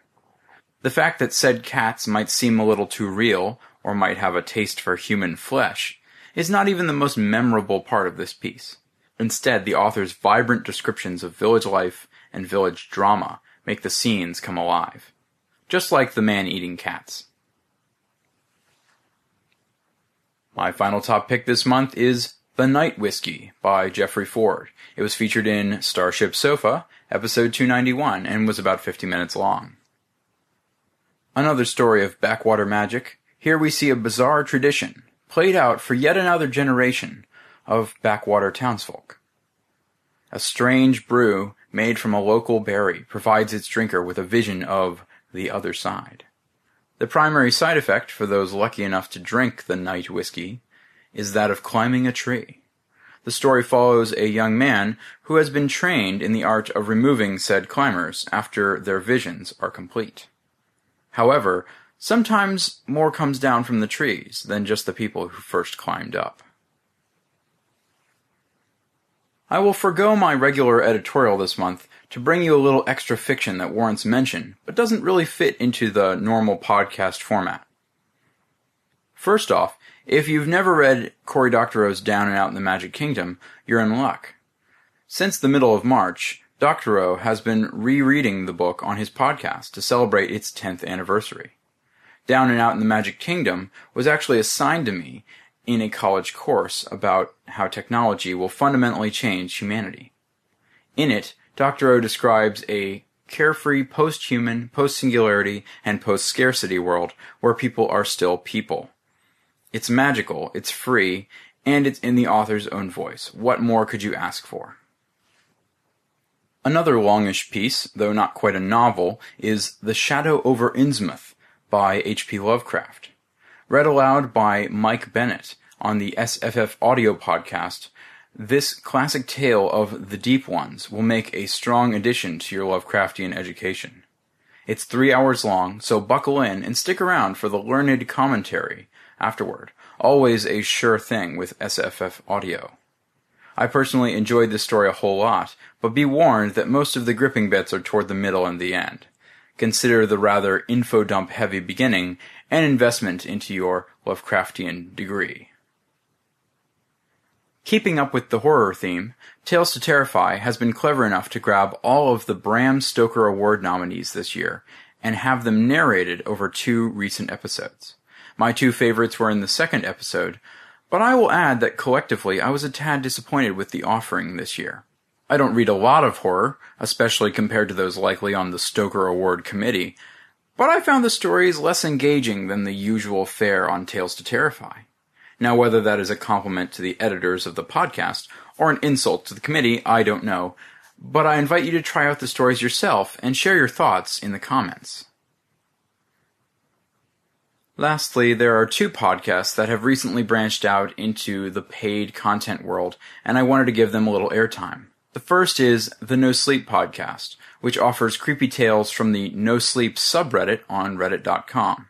The fact that said cats might seem a little too real or might have a taste for human flesh is not even the most memorable part of this piece. Instead, the author's vibrant descriptions of village life and village drama make the scenes come alive. Just like the man eating cats. My final top pick this month is The Night Whiskey by Jeffrey Ford. It was featured in Starship Sofa, episode 291, and was about 50 minutes long. Another story of backwater magic. Here we see a bizarre tradition, played out for yet another generation of backwater townsfolk. A strange brew made from a local berry provides its drinker with a vision of the other side. The primary side effect for those lucky enough to drink the night whiskey is that of climbing a tree. The story follows a young man who has been trained in the art of removing said climbers after their visions are complete. However, sometimes more comes down from the trees than just the people who first climbed up. I will forego my regular editorial this month to bring you a little extra fiction that warrants mention, but doesn't really fit into the normal podcast format. First off, if you've never read Cory Doctorow's Down and Out in the Magic Kingdom, you're in luck. Since the middle of March, Doctorow has been rereading the book on his podcast to celebrate its 10th anniversary. Down and Out in the Magic Kingdom was actually assigned to me in a college course about how technology will fundamentally change humanity. In it, Doctorow describes a carefree post-human, post-singularity, and post-scarcity world where people are still people. It's magical, it's free, and it's in the author's own voice. What more could you ask for? Another longish piece, though not quite a novel, is The Shadow over Innsmouth by H.P. Lovecraft read aloud by Mike Bennett on the SFF audio podcast, this classic tale of the Deep Ones will make a strong addition to your Lovecraftian education. It's three hours long, so buckle in and stick around for the learned commentary afterward. Always a sure thing with SFF audio. I personally enjoyed this story a whole lot, but be warned that most of the gripping bits are toward the middle and the end. Consider the rather info dump heavy beginning an investment into your Lovecraftian degree. Keeping up with the horror theme, Tales to Terrify has been clever enough to grab all of the Bram Stoker Award nominees this year and have them narrated over two recent episodes. My two favorites were in the second episode, but I will add that collectively I was a tad disappointed with the offering this year. I don't read a lot of horror, especially compared to those likely on the Stoker Award committee, but I found the stories less engaging than the usual fare on Tales to Terrify. Now, whether that is a compliment to the editors of the podcast or an insult to the committee, I don't know, but I invite you to try out the stories yourself and share your thoughts in the comments. Lastly, there are two podcasts that have recently branched out into the paid content world, and I wanted to give them a little airtime. The first is the No Sleep Podcast, which offers creepy tales from the No Sleep subreddit on reddit.com.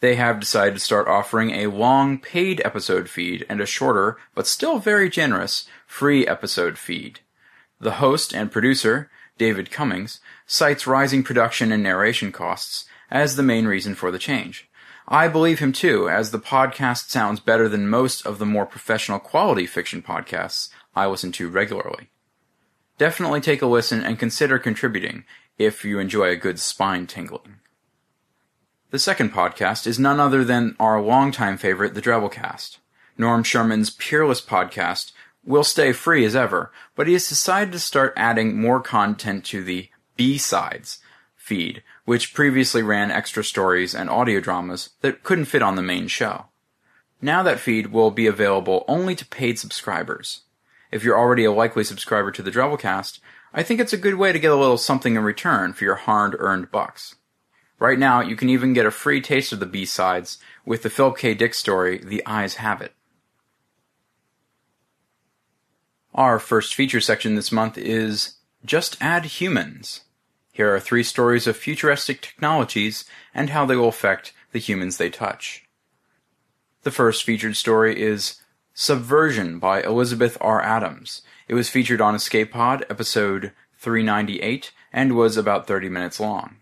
They have decided to start offering a long paid episode feed and a shorter, but still very generous, free episode feed. The host and producer, David Cummings, cites rising production and narration costs as the main reason for the change. I believe him too, as the podcast sounds better than most of the more professional quality fiction podcasts I listen to regularly definitely take a listen and consider contributing if you enjoy a good spine tingling. The second podcast is none other than our longtime favorite, The Drabblecast. Norm Sherman's Peerless podcast will stay free as ever, but he has decided to start adding more content to the B-Sides feed, which previously ran extra stories and audio dramas that couldn't fit on the main show. Now that feed will be available only to paid subscribers. If you're already a likely subscriber to the Drabblecast, I think it's a good way to get a little something in return for your hard-earned bucks. Right now, you can even get a free taste of the B-sides with the Philip K. Dick story, The Eyes Have It. Our first feature section this month is Just Add Humans. Here are three stories of futuristic technologies and how they will affect the humans they touch. The first featured story is Subversion by Elizabeth R. Adams. It was featured on Escape Pod, episode 398, and was about 30 minutes long.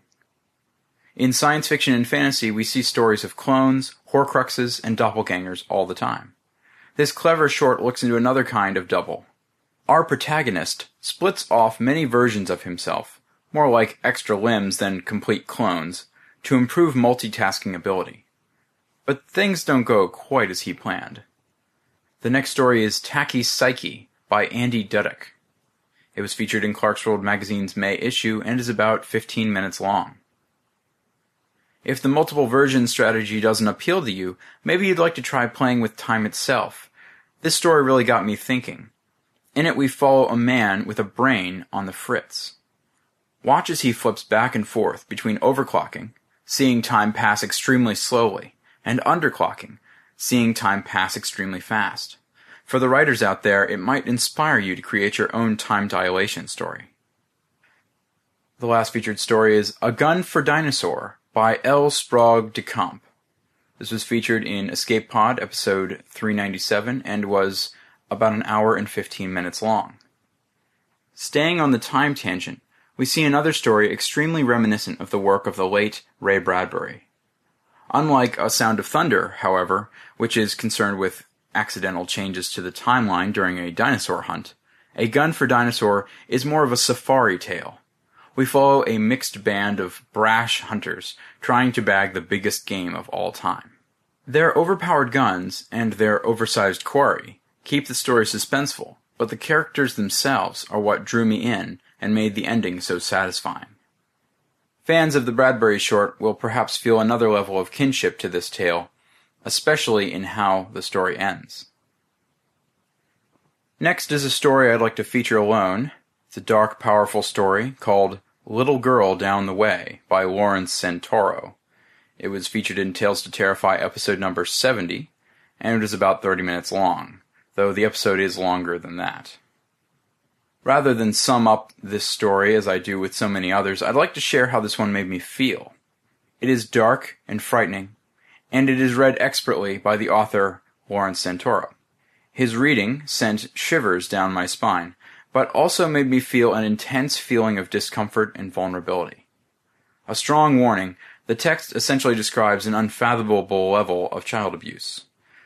In science fiction and fantasy, we see stories of clones, horcruxes, and doppelgangers all the time. This clever short looks into another kind of double. Our protagonist splits off many versions of himself, more like extra limbs than complete clones, to improve multitasking ability. But things don't go quite as he planned. The next story is Tacky Psyche by Andy Dudak. It was featured in Clarkesworld magazine's May issue and is about 15 minutes long. If the multiple version strategy doesn't appeal to you, maybe you'd like to try playing with time itself. This story really got me thinking. In it, we follow a man with a brain on the fritz. Watch as he flips back and forth between overclocking, seeing time pass extremely slowly, and underclocking, seeing time pass extremely fast. For the writers out there, it might inspire you to create your own time dilation story. The last featured story is A Gun for Dinosaur by L. Sprague de Camp. This was featured in Escape Pod episode 397 and was about an hour and 15 minutes long. Staying on the time tangent, we see another story extremely reminiscent of the work of the late Ray Bradbury. Unlike A Sound of Thunder, however, which is concerned with accidental changes to the timeline during a dinosaur hunt, A Gun for Dinosaur is more of a safari tale, we follow a mixed band of brash hunters trying to bag the biggest game of all time. Their overpowered guns and their oversized quarry keep the story suspenseful, but the characters themselves are what drew me in and made the ending so satisfying. Fans of the Bradbury short will perhaps feel another level of kinship to this tale, especially in how the story ends. Next is a story I'd like to feature alone. It's a dark, powerful story called Little Girl Down the Way by Lawrence Santoro. It was featured in Tales to Terrify episode number 70, and it is about 30 minutes long, though the episode is longer than that. Rather than sum up this story as I do with so many others, I'd like to share how this one made me feel. It is dark and frightening, and it is read expertly by the author Lawrence Santoro. His reading sent shivers down my spine, but also made me feel an intense feeling of discomfort and vulnerability. A strong warning, the text essentially describes an unfathomable level of child abuse.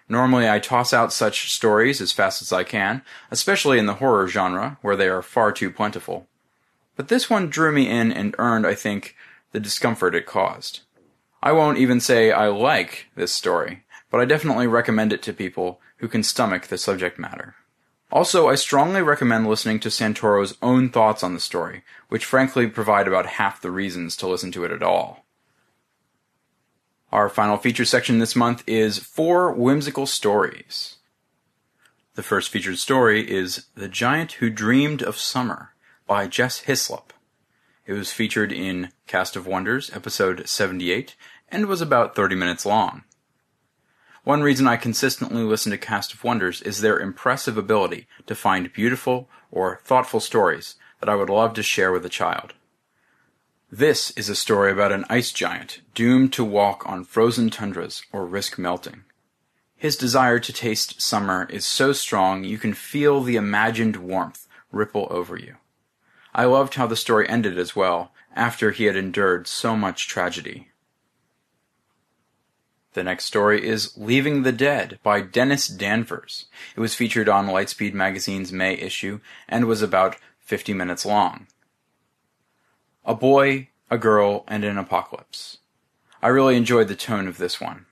Normally I toss out such stories as fast as I can, especially in the horror genre, where they are far too plentiful. But this one drew me in and earned, I think, the discomfort it caused. I won't even say I like this story, but I definitely recommend it to people who can stomach the subject matter. Also, I strongly recommend listening to Santoro's own thoughts on the story, which frankly provide about half the reasons to listen to it at all. Our final feature section this month is Four Whimsical Stories. The first featured story is The Giant Who Dreamed of Summer by Jess Hyslop. It was featured in Cast of Wonders, episode 78, and was about 30 minutes long. One reason I consistently listen to Cast of Wonders is their impressive ability to find beautiful or thoughtful stories that I would love to share with a child. This is a story about an ice giant doomed to walk on frozen tundras or risk melting. His desire to taste summer is so strong you can feel the imagined warmth ripple over you. I loved how the story ended as well, after he had endured so much tragedy. The next story is Leaving the Dead by Dennis Danvers. It was featured on Lightspeed magazine's May issue and was about 50 minutes long. A boy, a girl, and an apocalypse. I really enjoyed the tone of this one.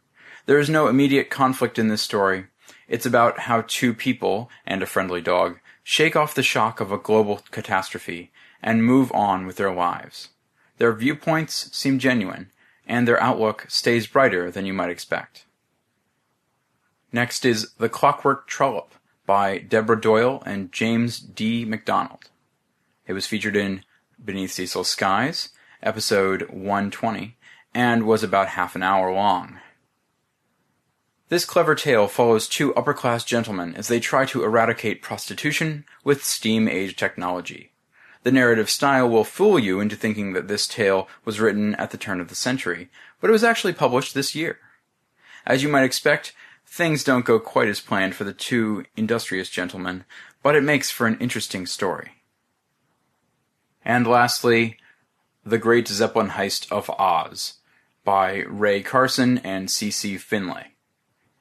There is no immediate conflict in this story. It's about how two people, and a friendly dog, shake off the shock of a global catastrophe and move on with their lives. Their viewpoints seem genuine, and their outlook stays brighter than you might expect. Next is The Clockwork Trollop by Deborah Doyle and James D. MacDonald. It was featured in Beneath Ceaseless Skies, episode 120, and was about half an hour long. This clever tale follows two upper class gentlemen as they try to eradicate prostitution with steam age technology. The narrative style will fool you into thinking that this tale was written at the turn of the century, but it was actually published this year. As you might expect, things don't go quite as planned for the two industrious gentlemen, but it makes for an interesting story. And lastly, The Great Zeppelin Heist of Oz by Rae Carson and C.C. Finlay.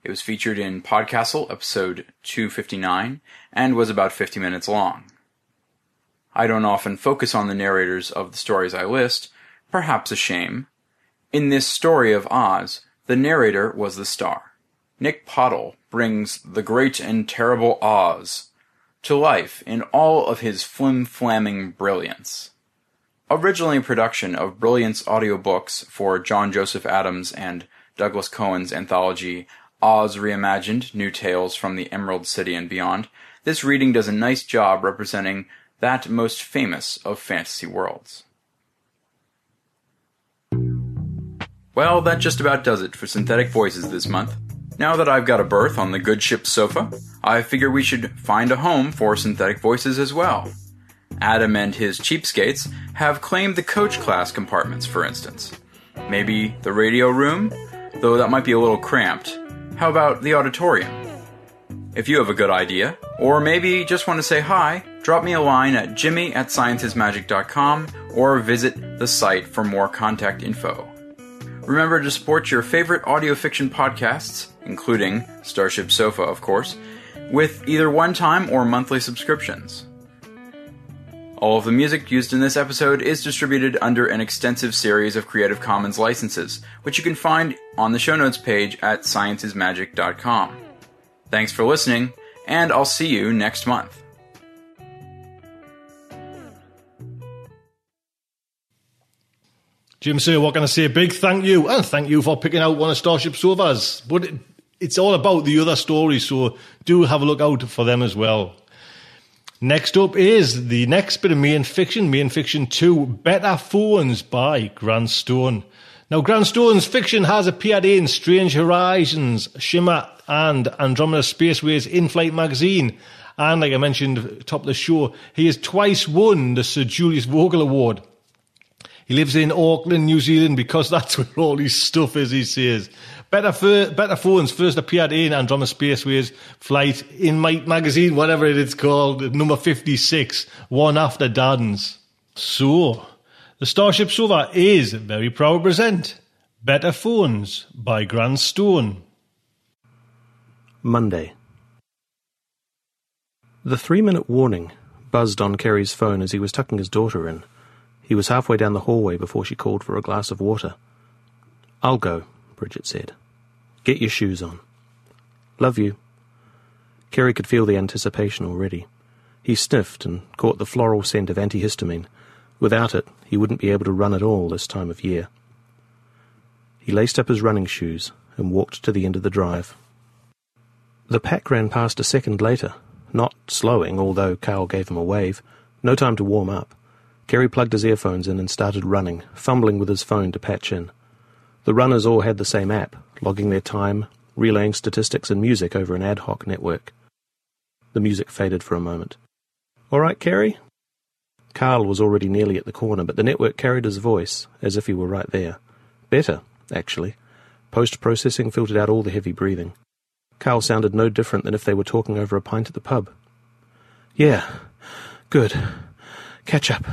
It was featured in Podcastle episode 259 and was about 50 minutes long. I don't often focus on the narrators of the stories I list, perhaps a shame. In this story of Oz, the narrator was the star. Nick Podehl brings the great and terrible Oz to life in all of his flim-flamming brilliance. Originally a production of Brilliance audiobooks for John Joseph Adams and Douglas Cohen's anthology Oz Reimagined New Tales from the Emerald City and Beyond, this reading does a nice job representing that most famous of fantasy worlds. Well, that just about does it for Synthetic Voices this month. Now that I've got a berth on the good ship sofa, I figure we should find a home for Synthetic Voices as well. Adam and his cheapskates have claimed the coach class compartments, for instance. Maybe the radio room? Though that might be a little cramped. How about the auditorium? If you have a good idea, or maybe just want to say hi, drop me a line at jimmy at scienceismagic.com or visit the site for more contact info. Remember to support your favorite audio fiction podcasts, including Starship Sofa, of course, with either one time or monthly subscriptions. All of the music used in this episode is distributed under an extensive series of Creative Commons licenses, which you can find on the show notes page at scienceismagic.com. Thanks for listening, and I'll see you next month. Jim Sir, what can I say? Big thank you, and thank you for picking out one of Starship Sofa's. But it, it's all about the other stories, so do have a look out for them as well. Next up is the next bit of main fiction, main fiction 2, Better Phones by Grant Stone. Now, Grant Stone's fiction has appeared in Strange Horizons, Shimmer, and Andromeda Spaceways Inflight magazine. And like I mentioned top of the show, he has twice won the Sir Julius Vogel Award. He lives in Auckland, New Zealand, because that's where all his stuff is, he says. Better, Better Phones first appeared in Andromeda Spaceways flight in my magazine, whatever it is called, number 56, one after Darden's. So, the Starship Sofa is very proud to present Better Phones by Grant Stone. Monday. The three minute warning buzzed on Kerry's phone as he was tucking his daughter in. He was halfway down the hallway before she called for a glass of water. I'll go, Bridget said. Get your shoes on. Love you. Kerry could feel the anticipation already. He sniffed and caught the floral scent of antihistamine. Without it, he wouldn't be able to run at all this time of year. He laced up his running shoes and walked to the end of the drive. The pack ran past a second later, not slowing, although Carl gave him a wave. No time to warm up. Kerry plugged his earphones in and started running, fumbling with his phone to patch in. The runners all had the same app, logging their time, relaying statistics and music over an ad hoc network. The music faded for a moment. All right, Kerry? Carl was already nearly at the corner, but the network carried his voice as if he were right there. Better, actually. Post processing filtered out all the heavy breathing. Carl sounded no different than if they were talking over a pint at the pub. Yeah, good. Catch up.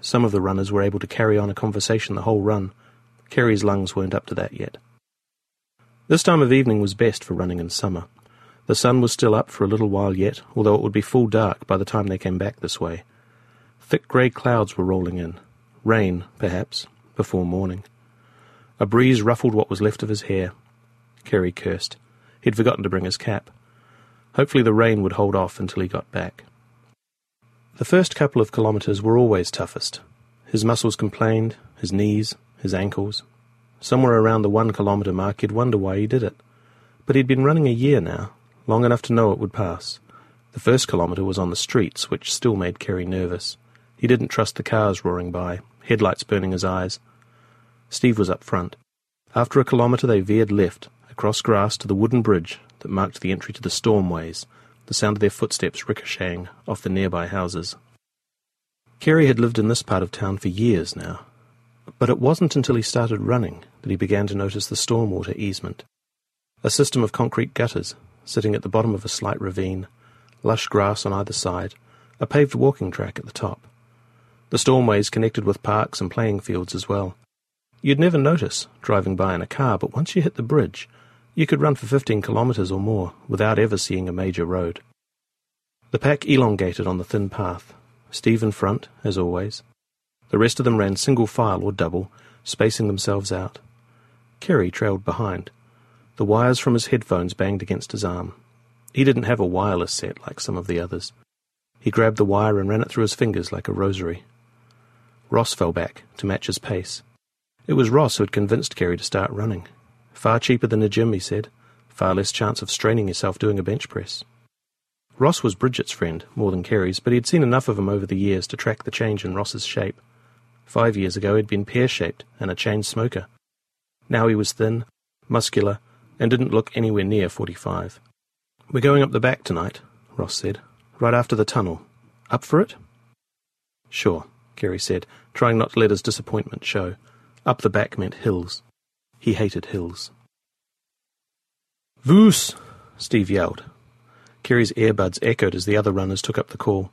Some of the runners were able to carry on a conversation the whole run. Kerry's lungs weren't up to that yet. This time of evening was best for running in summer. The sun was still up for a little while yet, although it would be full dark by the time they came back this way. Thick grey clouds were rolling in. Rain, perhaps, before morning. A breeze ruffled what was left of his hair. Kerry cursed. He'd forgotten to bring his cap. Hopefully the rain would hold off until he got back. The first couple of kilometres were always toughest. His muscles complained, his knees, his ankles. Somewhere around the one kilometre mark you'd wonder why he did it. But he'd been running a year now, long enough to know it would pass. The first kilometre was on the streets, which still made Kerry nervous. He didn't trust the cars roaring by, headlights burning his eyes. Steve was up front. After a kilometre they veered left, across grass to the wooden bridge that marked the entry to the stormways, the sound of their footsteps ricocheting off the nearby houses. Kerry had lived in this part of town for years now, but it wasn't until he started running that he began to notice the stormwater easement. A system of concrete gutters sitting at the bottom of a slight ravine, lush grass on either side, a paved walking track at the top. The stormways connected with parks and playing fields as well. You'd never notice driving by in a car, but once you hit the bridge, you could run for 15 kilometres or more without ever seeing a major road. The pack elongated on the thin path, Steve in front, as always. The rest of them ran single file or double, spacing themselves out. Kerry trailed behind. The wires from his headphones banged against his arm. He didn't have a wireless set like some of the others. He grabbed the wire and ran it through his fingers like a rosary. Ross fell back to match his pace. It was Ross who had convinced Kerry to start running. Far cheaper than a gym, he said. Far less chance of straining yourself doing a bench press. Ross was Bridget's friend, more than Kerry's, but he'd seen enough of him over the years to track the change in Ross's shape. Five years ago he'd been pear-shaped and a chain smoker. Now he was thin, muscular, and didn't look anywhere near forty-five. We're going up the back tonight, Ross said, right after the tunnel. Up for it? Sure, Kerry said, trying not to let his disappointment show. Up the back meant hills. He hated hills. Voos! Steve yelled. Kerry's earbuds echoed as the other runners took up the call.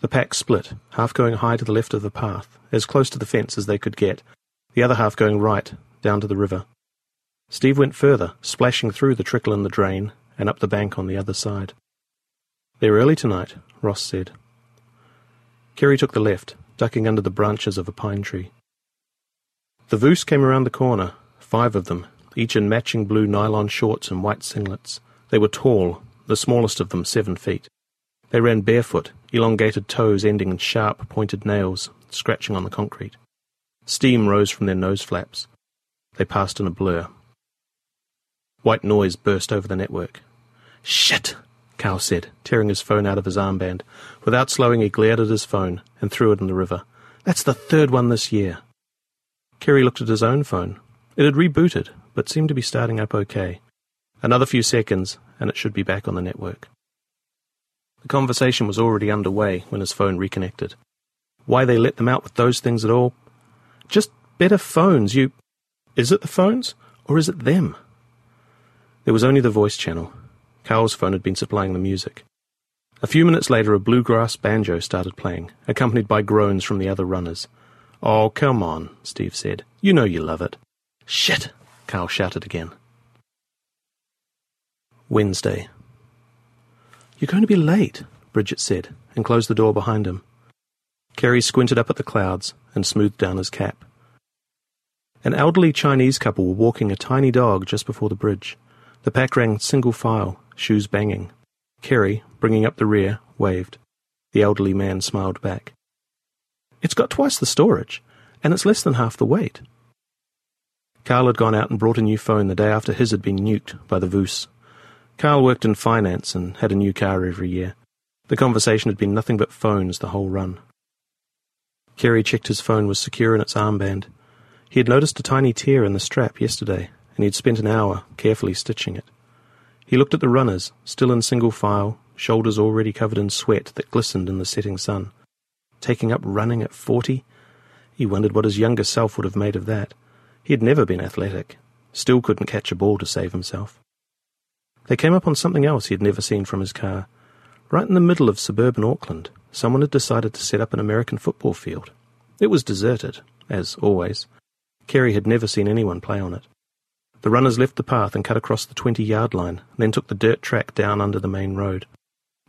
The pack split, half going high to the left of the path, as close to the fence as they could get, the other half going right, down to the river. Steve went further, splashing through the trickle in the drain and up the bank on the other side. They're early tonight, Ross said. Kerry took the left, ducking under the branches of a pine tree. The Voos came around the corner, five of them, each in matching blue nylon shorts and white singlets. They were tall, the smallest of them seven feet. They ran barefoot, elongated toes ending in sharp, pointed nails, scratching on the concrete. Steam rose from their nose flaps. They passed in a blur. White noise burst over the network. Shit! Cal said, tearing his phone out of his armband. Without slowing, he glared at his phone and threw it in the river. That's the third one this year. Kerry looked at his own phone. It had rebooted, but seemed to be starting up okay. Another few seconds, and it should be back on the network. The conversation was already underway when his phone reconnected. Why they let them out with those things at all? Just better phones, you. Is it the phones, or is it them? There was only the voice channel. Carl's phone had been supplying the music. A few minutes later, a bluegrass banjo started playing, accompanied by groans from the other runners. Oh, come on, Steve said. You know you love it. Shit, Carl shouted again. Wednesday. You're going to be late, Bridget said, and closed the door behind him. Kerry squinted up at the clouds and smoothed down his cap. An elderly Chinese couple were walking a tiny dog just before the bridge. The pack ran single file, shoes banging. Kerry, bringing up the rear, waved. The elderly man smiled back. It's got twice the storage, and it's less than half the weight. Carl had gone out and brought a new phone the day after his had been nuked by the Voos. Carl worked in finance and had a new car every year. The conversation had been nothing but phones the whole run. Kerry checked his phone was secure in its armband. He had noticed a tiny tear in the strap yesterday, and he had spent an hour carefully stitching it. He looked at the runners, still in single file, shoulders already covered in sweat that glistened in the setting sun. Taking up running at forty? He wondered what his younger self would have made of that. He had never been athletic, still couldn't catch a ball to save himself. They came upon something else he had never seen from his car. Right in the middle of suburban Auckland, someone had decided to set up an American football field. It was deserted, as always. Kerry had never seen anyone play on it. The runners left the path and cut across the twenty-yard line, then took the dirt track down under the main road.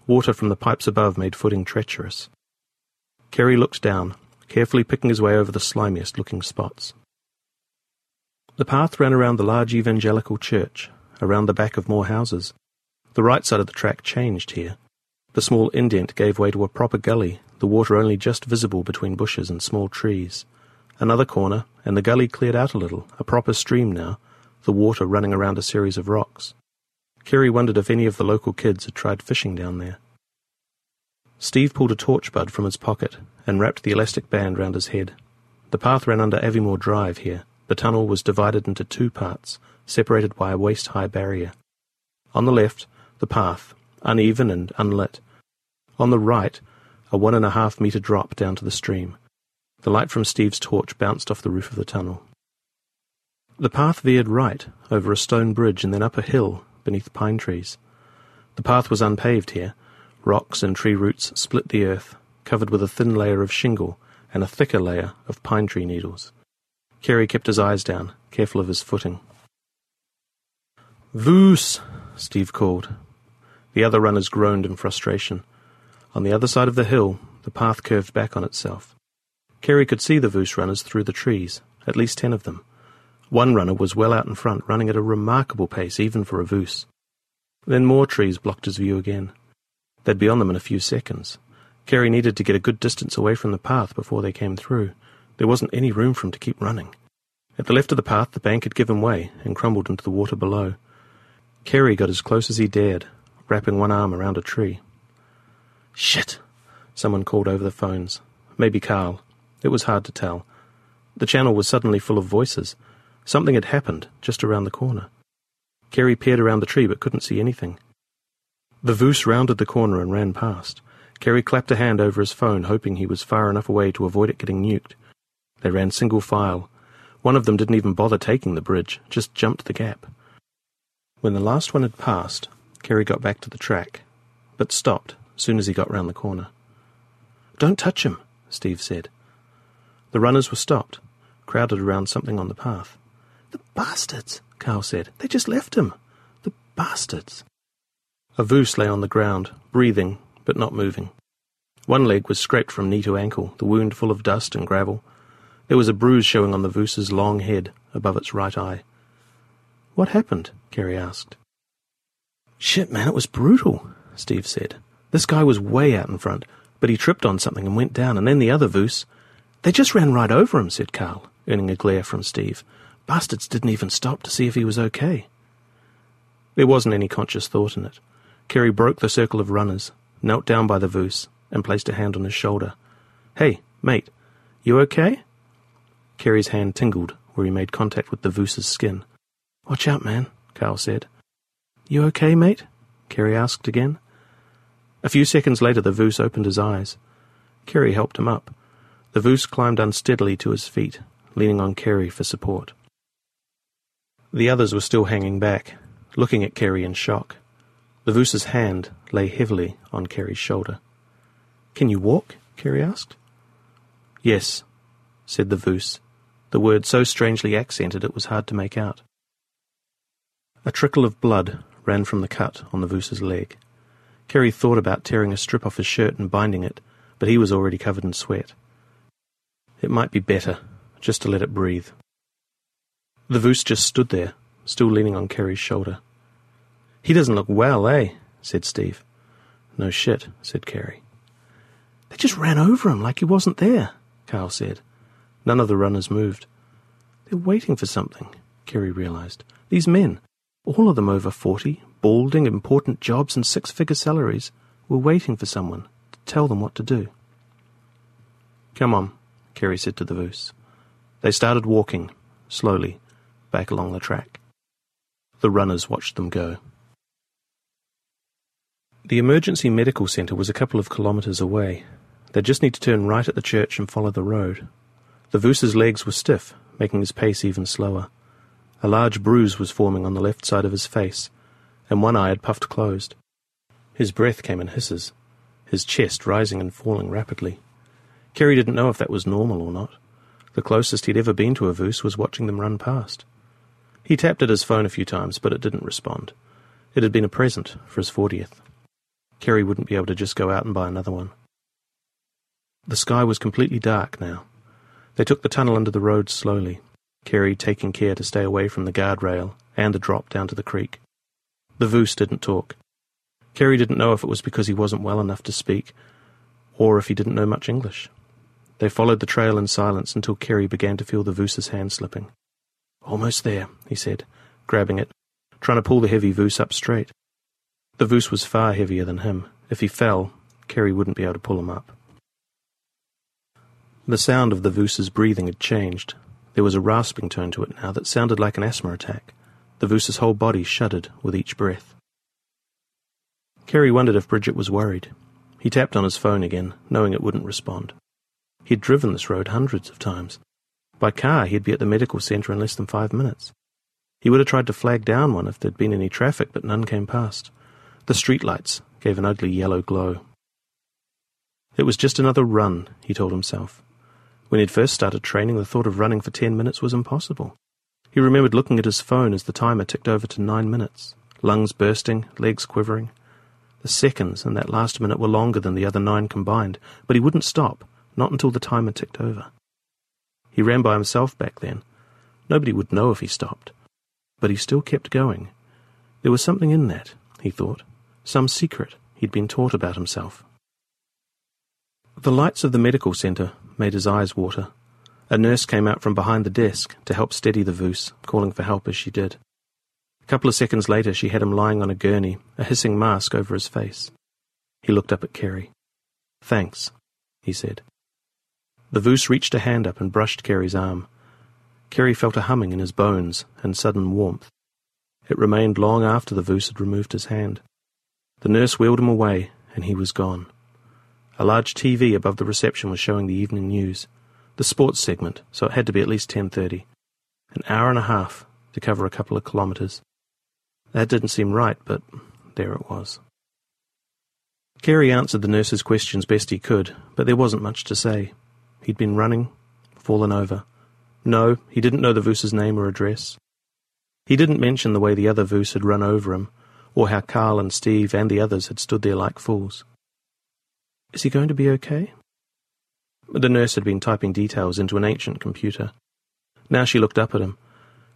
Water from the pipes above made footing treacherous. Kerry looked down, carefully picking his way over the slimiest-looking spots. The path ran around the large evangelical church, around the back of more houses. The right side of the track changed here. The small indent gave way to a proper gully, the water only just visible between bushes and small trees. Another corner, and the gully cleared out a little, a proper stream now, the water running around a series of rocks. Kerry wondered if any of the local kids had tried fishing down there. Steve pulled a torch bud from his pocket and wrapped the elastic band round his head. The path ran under Aviemore Drive here. The tunnel was divided into two parts, separated by a waist-high barrier. On the left, the path, uneven and unlit. On the right, a one and a half metre drop down to the stream. The light from Steve's torch bounced off the roof of the tunnel. The path veered right, over a stone bridge and then up a hill, beneath pine trees. The path was unpaved here. Rocks and tree roots split the earth, covered with a thin layer of shingle and a thicker layer of pine tree needles. Kerry kept his eyes down, careful of his footing. Voos! Steve called. The other runners groaned in frustration. On the other side of the hill, the path curved back on itself. Kerry could see the Voos runners through the trees, at least ten of them. One runner was well out in front, running at a remarkable pace, even for a Voos. Then more trees blocked his view again. They'd be on them in a few seconds. Kerry needed to get a good distance away from the path before they came through. There wasn't any room for him to keep running. At the left of the path, the bank had given way and crumbled into the water below. Kerry got as close as he dared, wrapping one arm around a tree. Shit! Someone called over the phones. Maybe Carl. It was hard to tell. The channel was suddenly full of voices. Something had happened just around the corner. Kerry peered around the tree but couldn't see anything. The Voos rounded the corner and ran past. Kerry clapped a hand over his phone, hoping he was far enough away to avoid it getting nuked. They ran single file. One of them didn't even bother taking the bridge, just jumped the gap. When the last one had passed, Kerry got back to the track, but stopped soon as he got round the corner. Don't touch him, Steve said. The runners were stopped, crowded around something on the path. The bastards, Carl said. They just left him. The bastards. A Voos lay on the ground, breathing, but not moving. One leg was scraped from knee to ankle, the wound full of dust and gravel. There was a bruise showing on the Voos's long head, above its right eye. What happened? Kerry asked. Shit, man, it was brutal, Steve said. This guy was way out in front, but he tripped on something and went down, and then the other Voos. They just ran right over him, said Carl, earning a glare from Steve. Bastards didn't even stop to see if he was okay. There wasn't any conscious thought in it. Kerry broke the circle of runners, knelt down by the Voos, and placed a hand on his shoulder. Hey, mate, you okay? Kerry's hand tingled where he made contact with the Voos's skin. Watch out, man, Carl said. You okay, mate? Kerry asked again. A few seconds later, the Voos opened his eyes. Kerry helped him up. The Voos climbed unsteadily to his feet, leaning on Kerry for support. The others were still hanging back, looking at Kerry in shock. The Voos's hand lay heavily on Kerry's shoulder. Can you walk? Kerry asked. Yes, said the Voos, the word so strangely accented it was hard to make out. A trickle of blood ran from the cut on the Voos's leg. Kerry thought about tearing a strip off his shirt and binding it, but he was already covered in sweat. It might be better just to let it breathe. The Voos just stood there, still leaning on Kerry's shoulder. He doesn't look well, eh? said Steve. No shit, said Kerry. They just ran over him like he wasn't there, Carl said. None of the runners moved. They're waiting for something, Kerry realized. These men, all of them over forty, balding, important jobs and six-figure salaries, were waiting for someone to tell them what to do. Come on, Kerry said to the Voos. They started walking, slowly, back along the track. The runners watched them go. The emergency medical centre was a couple of kilometres away. They'd just need to turn right at the church and follow the road. The Voos's legs were stiff, making his pace even slower. A large bruise was forming on the left side of his face, and one eye had puffed closed. His breath came in hisses, his chest rising and falling rapidly. Kerry didn't know if that was normal or not. The closest he'd ever been to a Voos was watching them run past. He tapped at his phone a few times, but it didn't respond. It had been a present for his fortieth. Kerry wouldn't be able to just go out and buy another one. The sky was completely dark now. They took the tunnel under the road slowly, Kerry taking care to stay away from the guardrail and the drop down to the creek. The Voos didn't talk. Kerry didn't know if it was because he wasn't well enough to speak, or if he didn't know much English. They followed the trail in silence until Kerry began to feel the Voos's hand slipping. Almost there, he said, grabbing it, trying to pull the heavy Voos up straight. The Voos was far heavier than him. If he fell, Kerry wouldn't be able to pull him up. The sound of the Voos's breathing had changed, there was a rasping tone to it now that sounded like an asthma attack. The Voos's whole body shuddered with each breath. Kerry wondered if Bridget was worried. He tapped on his phone again, knowing it wouldn't respond. He'd driven this road hundreds of times. By car, he'd be at the medical centre in less than five minutes. He would have tried to flag down one if there'd been any traffic, but none came past. The streetlights gave an ugly yellow glow. It was just another run, he told himself. When he'd first started training, the thought of running for ten minutes was impossible. He remembered looking at his phone as the timer ticked over to nine minutes, lungs bursting, legs quivering. The seconds in that last minute were longer than the other nine combined, but he wouldn't stop, not until the timer ticked over. He ran by himself back then, Nobody would know if he stopped. But he still kept going. There was something in that, he thought, some secret he'd been taught about himself. The lights of the medical centre made his eyes water. A nurse came out from behind the desk to help steady the Voos, calling for help as she did. A couple of seconds later, she had him lying on a gurney, a hissing mask over his face. He looked up at Kerry. Thanks, he said. The Voos reached a hand up and brushed Kerry's arm. Kerry felt a humming in his bones and sudden warmth. It remained long after the Voos had removed his hand. The nurse wheeled him away, and he was gone. A large TV above the reception was showing the evening news, the sports segment, so it had to be at least 10.30. An hour and a half to cover a couple of kilometres. That didn't seem right, but there it was. Kerry answered the nurse's questions best he could, but there wasn't much to say. He'd been running, fallen over. No, he didn't know the Voos's name or address. He didn't mention the way the other Voos had run over him, or how Carl and Steve and the others had stood there like fools. Is he going to be okay? The nurse had been typing details into an ancient computer. Now she looked up at him.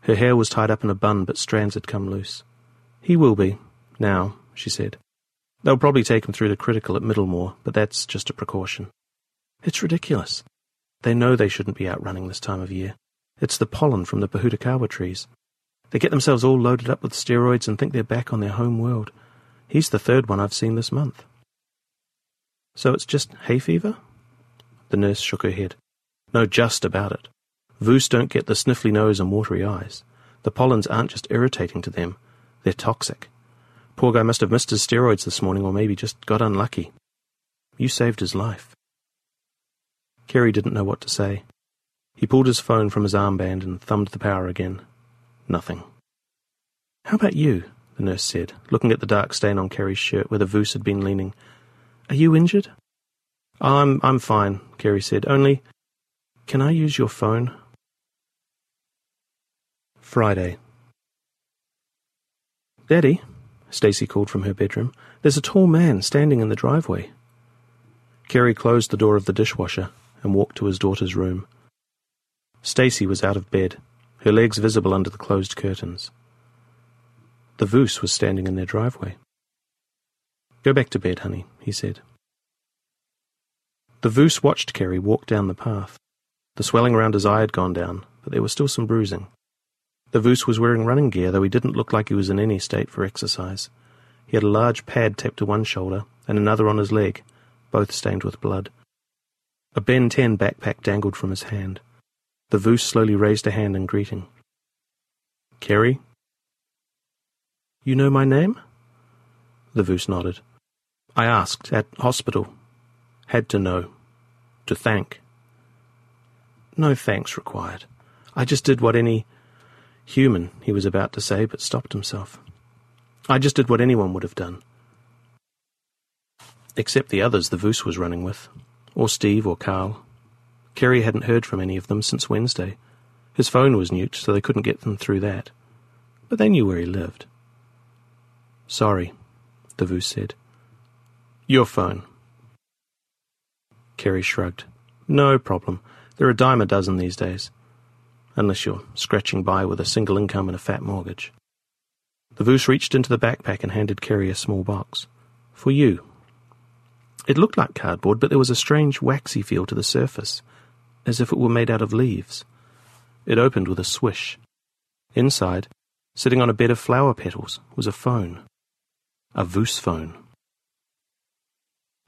Her hair was tied up in a bun, but strands had come loose. He will be, now, she said. They'll probably take him through the critical at Middlemore, but that's just a precaution. It's ridiculous. They know they shouldn't be out running this time of year. It's the pollen from the Pohutukawa trees. They get themselves all loaded up with steroids and think they're back on their home world. He's the third one I've seen this month. So it's just hay fever? The nurse shook her head. No, just about it. Voos don't get the sniffly nose and watery eyes. The pollens aren't just irritating to them, they're toxic. Poor guy must have missed his steroids this morning or maybe just got unlucky. You saved his life. Kerry didn't know what to say. He pulled his phone from his armband and thumbed the power again. Nothing. How about you? the nurse said, looking at the dark stain on Kerry's shirt where the Voos had been leaning. Are you injured? Oh, I'm I'm fine, Kerry said. Only can I use your phone? Friday. Daddy, Stacy called from her bedroom, there's a tall man standing in the driveway. Kerry closed the door of the dishwasher and walked to his daughter's room. Stacy was out of bed, her legs visible under the closed curtains. The Voos was standing in their driveway. Go back to bed, honey, he said. The Voos watched Kerry walk down the path. The swelling around his eye had gone down, but there was still some bruising. The Voos was wearing running gear, though he didn't look like he was in any state for exercise. He had a large pad taped to one shoulder and another on his leg, both stained with blood. A Ben 10 backpack dangled from his hand. The Voos slowly raised a hand in greeting. Kerry? You know my name? The Voos nodded. I asked, at hospital. Had to know. To thank. No thanks required. I just did what any human, he was about to say, but stopped himself. I just did what anyone would have done. Except the others the Voos was running with or Steve or Carl. Kerry hadn't heard from any of them since Wednesday. His phone was nuked, so they couldn't get them through that. But they knew where he lived. Sorry, the Voos said. Your phone. Kerry shrugged. No problem. They're a dime a dozen these days. Unless you're scratching by with a single income and a fat mortgage. The Voos reached into the backpack and handed Kerry a small box. For you, it looked like cardboard, but there was a strange waxy feel to the surface, as if it were made out of leaves. It opened with a swish. Inside, sitting on a bed of flower petals, was a phone. A Voos phone.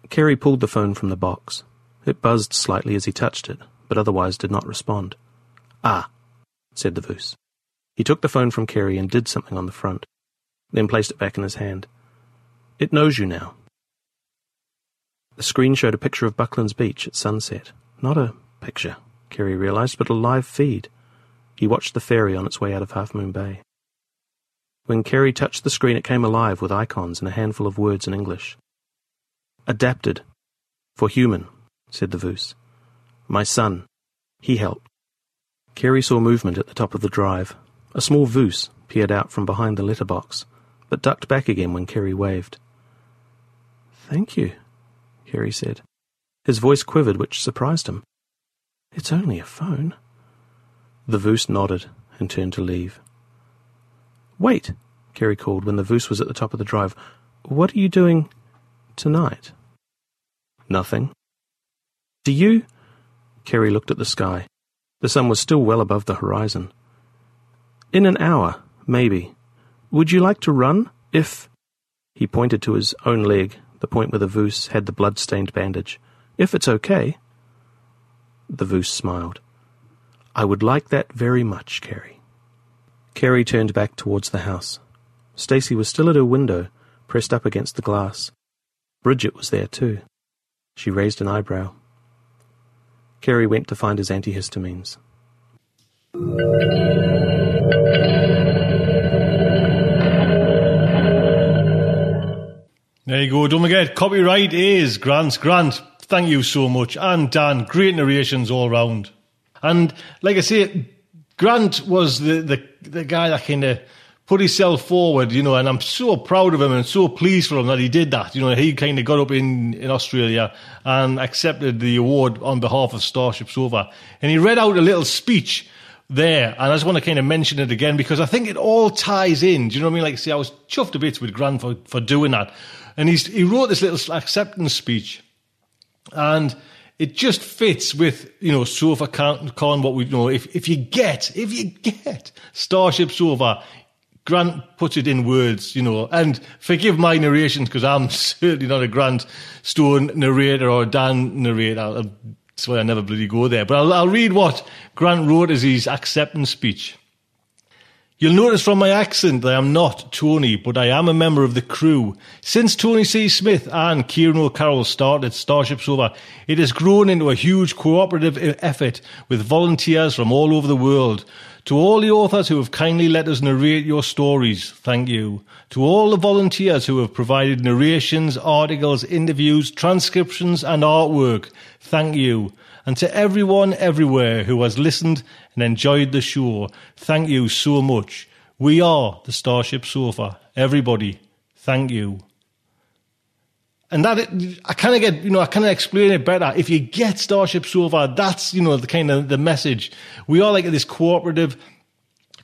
Kerry pulled the phone from the box. It buzzed slightly as he touched it, but otherwise did not respond. Ah, said the Voos. He took the phone from Kerry and did something on the front, then placed it back in his hand. It knows you now. The screen showed a picture of Bucklands Beach at sunset. Not a picture, Kerry realized, but a live feed. He watched the ferry on its way out of Half Moon Bay. When Kerry touched the screen, it came alive with icons and a handful of words in English. Adapted. For human, said the Voos. My son. He helped. Kerry saw movement at the top of the drive. A small Voos peered out from behind the letterbox, but ducked back again when Kerry waved. Thank you, Kerry said. His voice quivered, which surprised him. It's only a phone. The Voos nodded and turned to leave. Wait, Kerry called when the Voos was at the top of the drive. What are you doing tonight? Nothing. Do you? Kerry looked at the sky. The sun was still well above the horizon. In an hour, maybe. Would you like to run? If. He pointed to his own leg, the point where the Voos had the blood stained bandage. If it's okay. The Voos smiled. I would like that very much, Kerry. Kerry turned back towards the house. Stacy was still at her window, pressed up against the glass. Bridget was there too. She raised an eyebrow. Kerry went to find his antihistamines. There you go. Don't forget, copyright is Grant. Grant, thank you so much. And Dan, great narrations all round. And like I say, Grant was the, the, the guy that kind of put himself forward, you know, and I'm so proud of him and so pleased for him that he did that. You know, he kind of got up in, in Australia and accepted the award on behalf of Starship Sofa. And he read out a little speech there. And I just want to kind of mention it again because I think it all ties in. Do you know what I mean? Like, see, I was chuffed a bit with Grant for, for doing that. And he's, he wrote this little acceptance speech. And it just fits with, you know, SofaCon, what we you know. If, if you get, if you get Starship Sofa, Grant puts it in words, you know, and forgive my narrations because I'm certainly not a Grant Stone narrator or a Dan narrator. That's why I never bloody go there. But I'll, I'll read what Grant wrote as his acceptance speech. You'll notice from my accent that I am not Tony, but I am a member of the crew. Since Tony C. Smith and Kieran O'Carroll started Starship Sofa, it has grown into a huge cooperative effort with volunteers from all over the world. To all the authors who have kindly let us narrate your stories, thank you. To all the volunteers who have provided narrations, articles, interviews, transcriptions, and artwork, thank you. And to everyone everywhere who has listened and enjoyed the show, thank you so much. We are the Starship Sofa. Everybody, thank you. And that, I kind of get, you know, I kind of explain it better. If you get Starship Sofa, that's, you know, the kind of the message. We are like this cooperative,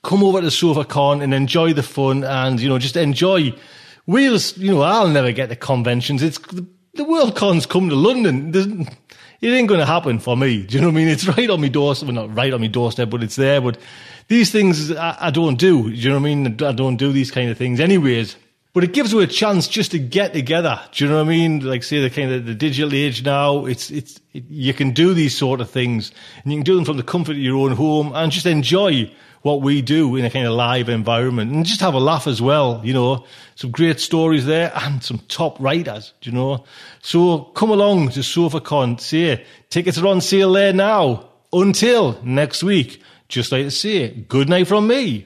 come over to SofaCon and enjoy the fun and, you know, just enjoy. We'll, you know, I'll never get the conventions. It's, the Worldcon's come to London. There's, it ain't going to happen for me. Do you know what I mean? It's right on my doorstep. Well, not right on my doorstep, but it's there. But these things I, I, don't do. Do you know what I mean? I don't do these kind of things anyways. But it gives you a chance just to get together. Do you know what I mean? Like say the kind of the digital age now, it's, it's, it, you can do these sort of things and you can do them from the comfort of your own home and just enjoy what we do in a kind of live environment and just have a laugh as well. You know, some great stories there and some top writers, Do you know. So come along to SofaCon. See, tickets are on sale there now until next week. Just like to say, good night from me.